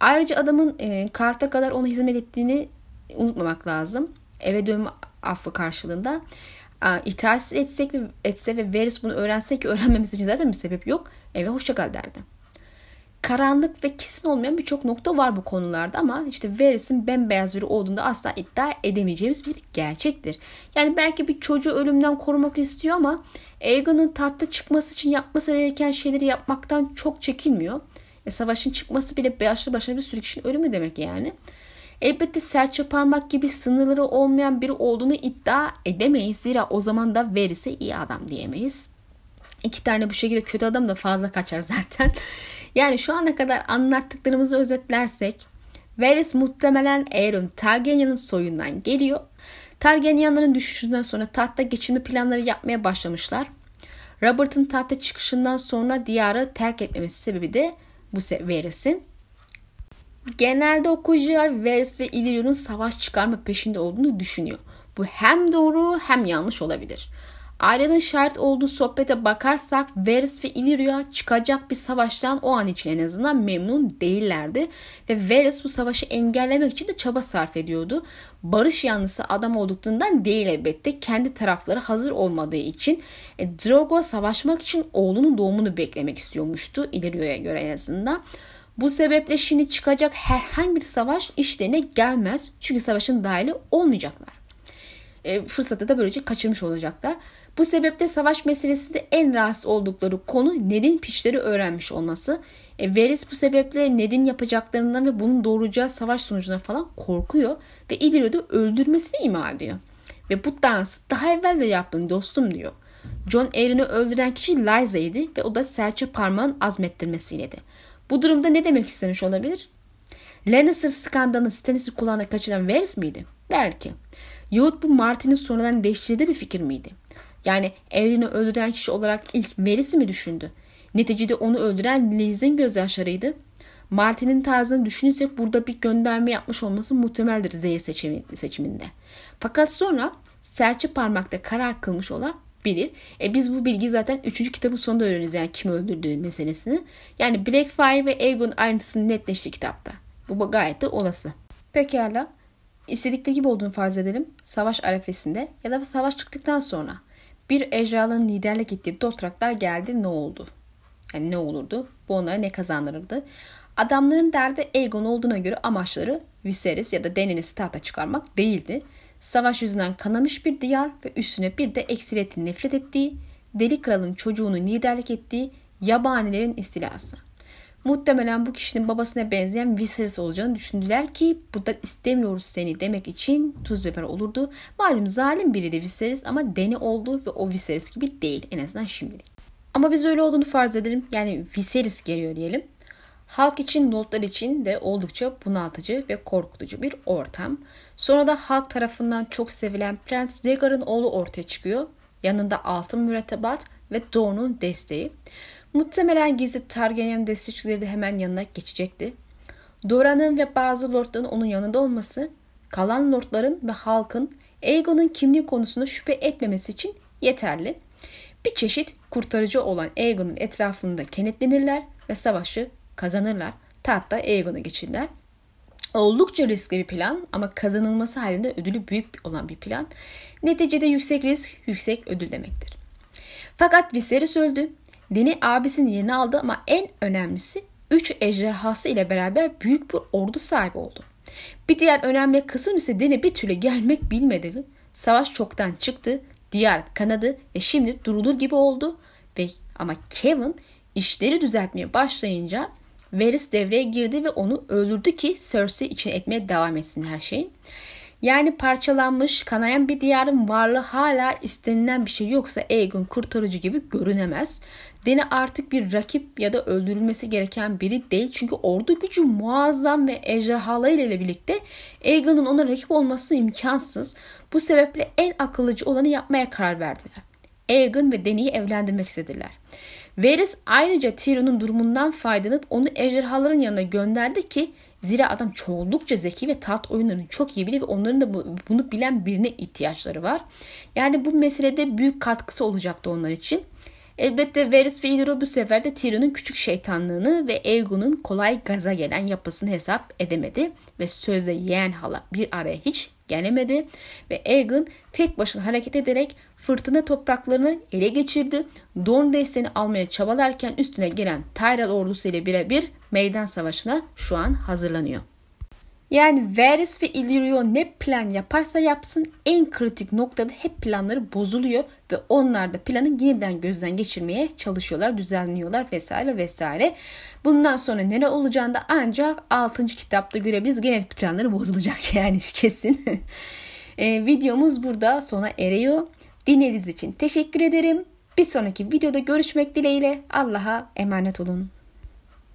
Ayrıca adamın e, karta kadar ona hizmet ettiğini unutmamak lazım. Eve dönme affı karşılığında. İtaatsiz etsek etse ve Varys bunu öğrense ki öğrenmemiz için zaten bir sebep yok. Eve hoşçakal derdi. Karanlık ve kesin olmayan birçok nokta var bu konularda ama işte Varys'in bembeyaz biri olduğunda asla iddia edemeyeceğimiz bir gerçektir. Yani belki bir çocuğu ölümden korumak istiyor ama Aegon'un tahta çıkması için yapması gereken şeyleri yapmaktan çok çekinmiyor. E, savaşın çıkması bile başlı başına bir sürü kişinin ölümü demek yani. Elbette serçe parmak gibi sınırları olmayan biri olduğunu iddia edemeyiz. Zira o zaman da verirse iyi adam diyemeyiz. İki tane bu şekilde kötü adam da fazla kaçar zaten. Yani şu ana kadar anlattıklarımızı özetlersek Varys muhtemelen Aeron Targaryen'ın soyundan geliyor. Targaryen'ların düşüşünden sonra tahta geçirme planları yapmaya başlamışlar. Robert'ın tahta çıkışından sonra diyarı terk etmemesi sebebi de bu Varys'in. Genelde okuyucular Varys ve Illyrio'nun savaş çıkarma peşinde olduğunu düşünüyor. Bu hem doğru hem yanlış olabilir. Ailenin şahit olduğu sohbete bakarsak Varys ve Illyria çıkacak bir savaştan o an için en azından memnun değillerdi. Ve Varys bu savaşı engellemek için de çaba sarf ediyordu. Barış yanlısı adam olduklarından değil elbette. Kendi tarafları hazır olmadığı için e, Drogo savaşmak için oğlunun doğumunu beklemek istiyormuştu. Illyrio'ya göre en azından. Bu sebeple şimdi çıkacak herhangi bir savaş işlerine gelmez. Çünkü savaşın dahili olmayacaklar. E, fırsatı da böylece kaçırmış olacaklar. Bu sebeple savaş meselesinde en rahatsız oldukları konu Ned'in piçleri öğrenmiş olması. E, Varys bu sebeple Ned'in yapacaklarından ve bunun doğuracağı savaş sonucuna falan korkuyor ve İllyria'da öldürmesini ima ediyor. Ve bu dansı daha evvel de yaptın dostum diyor. John Aaron'ı öldüren kişi Lysa'ydı ve o da serçe parmağın azmettirmesiydi. Bu durumda ne demek istemiş olabilir? Lannister skandalını Stannis'i kulağına kaçıran Varys miydi? Belki. Yahut bu Martin'in sonradan değiştirdiği bir fikir miydi? Yani Aaron'ı öldüren kişi olarak ilk Varys'i mi düşündü? Neticede onu öldüren Liz'in gözyaşlarıydı. Martin'in tarzını düşünürsek burada bir gönderme yapmış olması muhtemeldir Z'yi seçiminde. Fakat sonra serçe parmakta karar kılmış olan bilir. E biz bu bilgi zaten 3. kitabın sonunda öğreniriz yani kim öldürdüğü meselesini. Yani Blackfire ve Aegon ayrıntısını netleşti kitapta. Bu gayet de olası. Pekala. İstedikleri gibi olduğunu farz edelim. Savaş arefesinde ya da savaş çıktıktan sonra bir ejderhanın liderlik ettiği Dothraklar geldi ne oldu? Yani ne olurdu? Bu onlara ne kazandırırdı? Adamların derdi Aegon olduğuna göre amaçları Viserys ya da Daenerys'i tahta çıkarmak değildi. Savaş yüzünden kanamış bir diyar ve üstüne bir de eksiliyetin nefret ettiği, deli kralın çocuğunu liderlik ettiği yabanilerin istilası. Muhtemelen bu kişinin babasına benzeyen Viserys olacağını düşündüler ki bu da istemiyoruz seni demek için tuz biber olurdu. Malum zalim biri de Viserys ama Deni oldu ve o Viserys gibi değil en azından şimdilik. Ama biz öyle olduğunu farz edelim. Yani Viserys geliyor diyelim. Halk için, notlar için de oldukça bunaltıcı ve korkutucu bir ortam. Sonra da halk tarafından çok sevilen Prens Zegar'ın oğlu ortaya çıkıyor. Yanında altın mürettebat ve Doğu'nun desteği. Muhtemelen gizli Targaryen destekçileri de hemen yanına geçecekti. Dora'nın ve bazı lordların onun yanında olması, kalan lordların ve halkın Aegon'un kimliği konusunda şüphe etmemesi için yeterli. Bir çeşit kurtarıcı olan Aegon'un etrafında kenetlenirler ve savaşı kazanırlar. Tahtta Aegon'a geçirler. Oldukça riskli bir plan ama kazanılması halinde ödülü büyük olan bir plan. Neticede yüksek risk, yüksek ödül demektir. Fakat Viserys öldü. Deni abisinin yerini aldı ama en önemlisi 3 ejderhası ile beraber büyük bir ordu sahibi oldu. Bir diğer önemli kısım ise Deni bir türlü gelmek bilmedi. Savaş çoktan çıktı, diyar kanadı ve şimdi durulur gibi oldu. Ve ama Kevin işleri düzeltmeye başlayınca Varys devreye girdi ve onu öldürdü ki Cersei için etmeye devam etsin her şeyi. Yani parçalanmış, kanayan bir diyarın varlığı hala istenilen bir şey yoksa Aegon kurtarıcı gibi görünemez. Deni artık bir rakip ya da öldürülmesi gereken biri değil. Çünkü ordu gücü muazzam ve ejderhalarıyla ile birlikte Aegon'un ona rakip olması imkansız. Bu sebeple en akıllıcı olanı yapmaya karar verdiler. Aegon ve Deni'yi evlendirmek istediler. Varys ayrıca Tyrion'un durumundan faydalanıp onu ejderhaların yanına gönderdi ki zira adam çoğunlukça zeki ve taht oyunlarını çok iyi bilir ve onların da bunu bilen birine ihtiyaçları var. Yani bu meselede büyük katkısı olacaktı onlar için. Elbette Varys ve Illyrio bu sefer de Tyrion'un küçük şeytanlığını ve Aegon'un kolay gaza gelen yapısını hesap edemedi ve sözde yeğen hala bir araya hiç gelemedi ve Aegon tek başına hareket ederek fırtına topraklarını ele geçirdi. Dorne desteğini almaya çabalarken üstüne gelen Tyrell ordusu ile birebir meydan savaşına şu an hazırlanıyor. Yani Varys ve Illyrio ne plan yaparsa yapsın en kritik noktada hep planları bozuluyor ve onlar da planı yeniden gözden geçirmeye çalışıyorlar, düzenliyorlar vesaire vesaire. Bundan sonra nere olacağını da ancak 6. kitapta görebiliriz. Gene planları bozulacak *laughs* yani kesin. *laughs* e, videomuz burada sona eriyor. Dinlediğiniz için teşekkür ederim. Bir sonraki videoda görüşmek dileğiyle Allah'a emanet olun.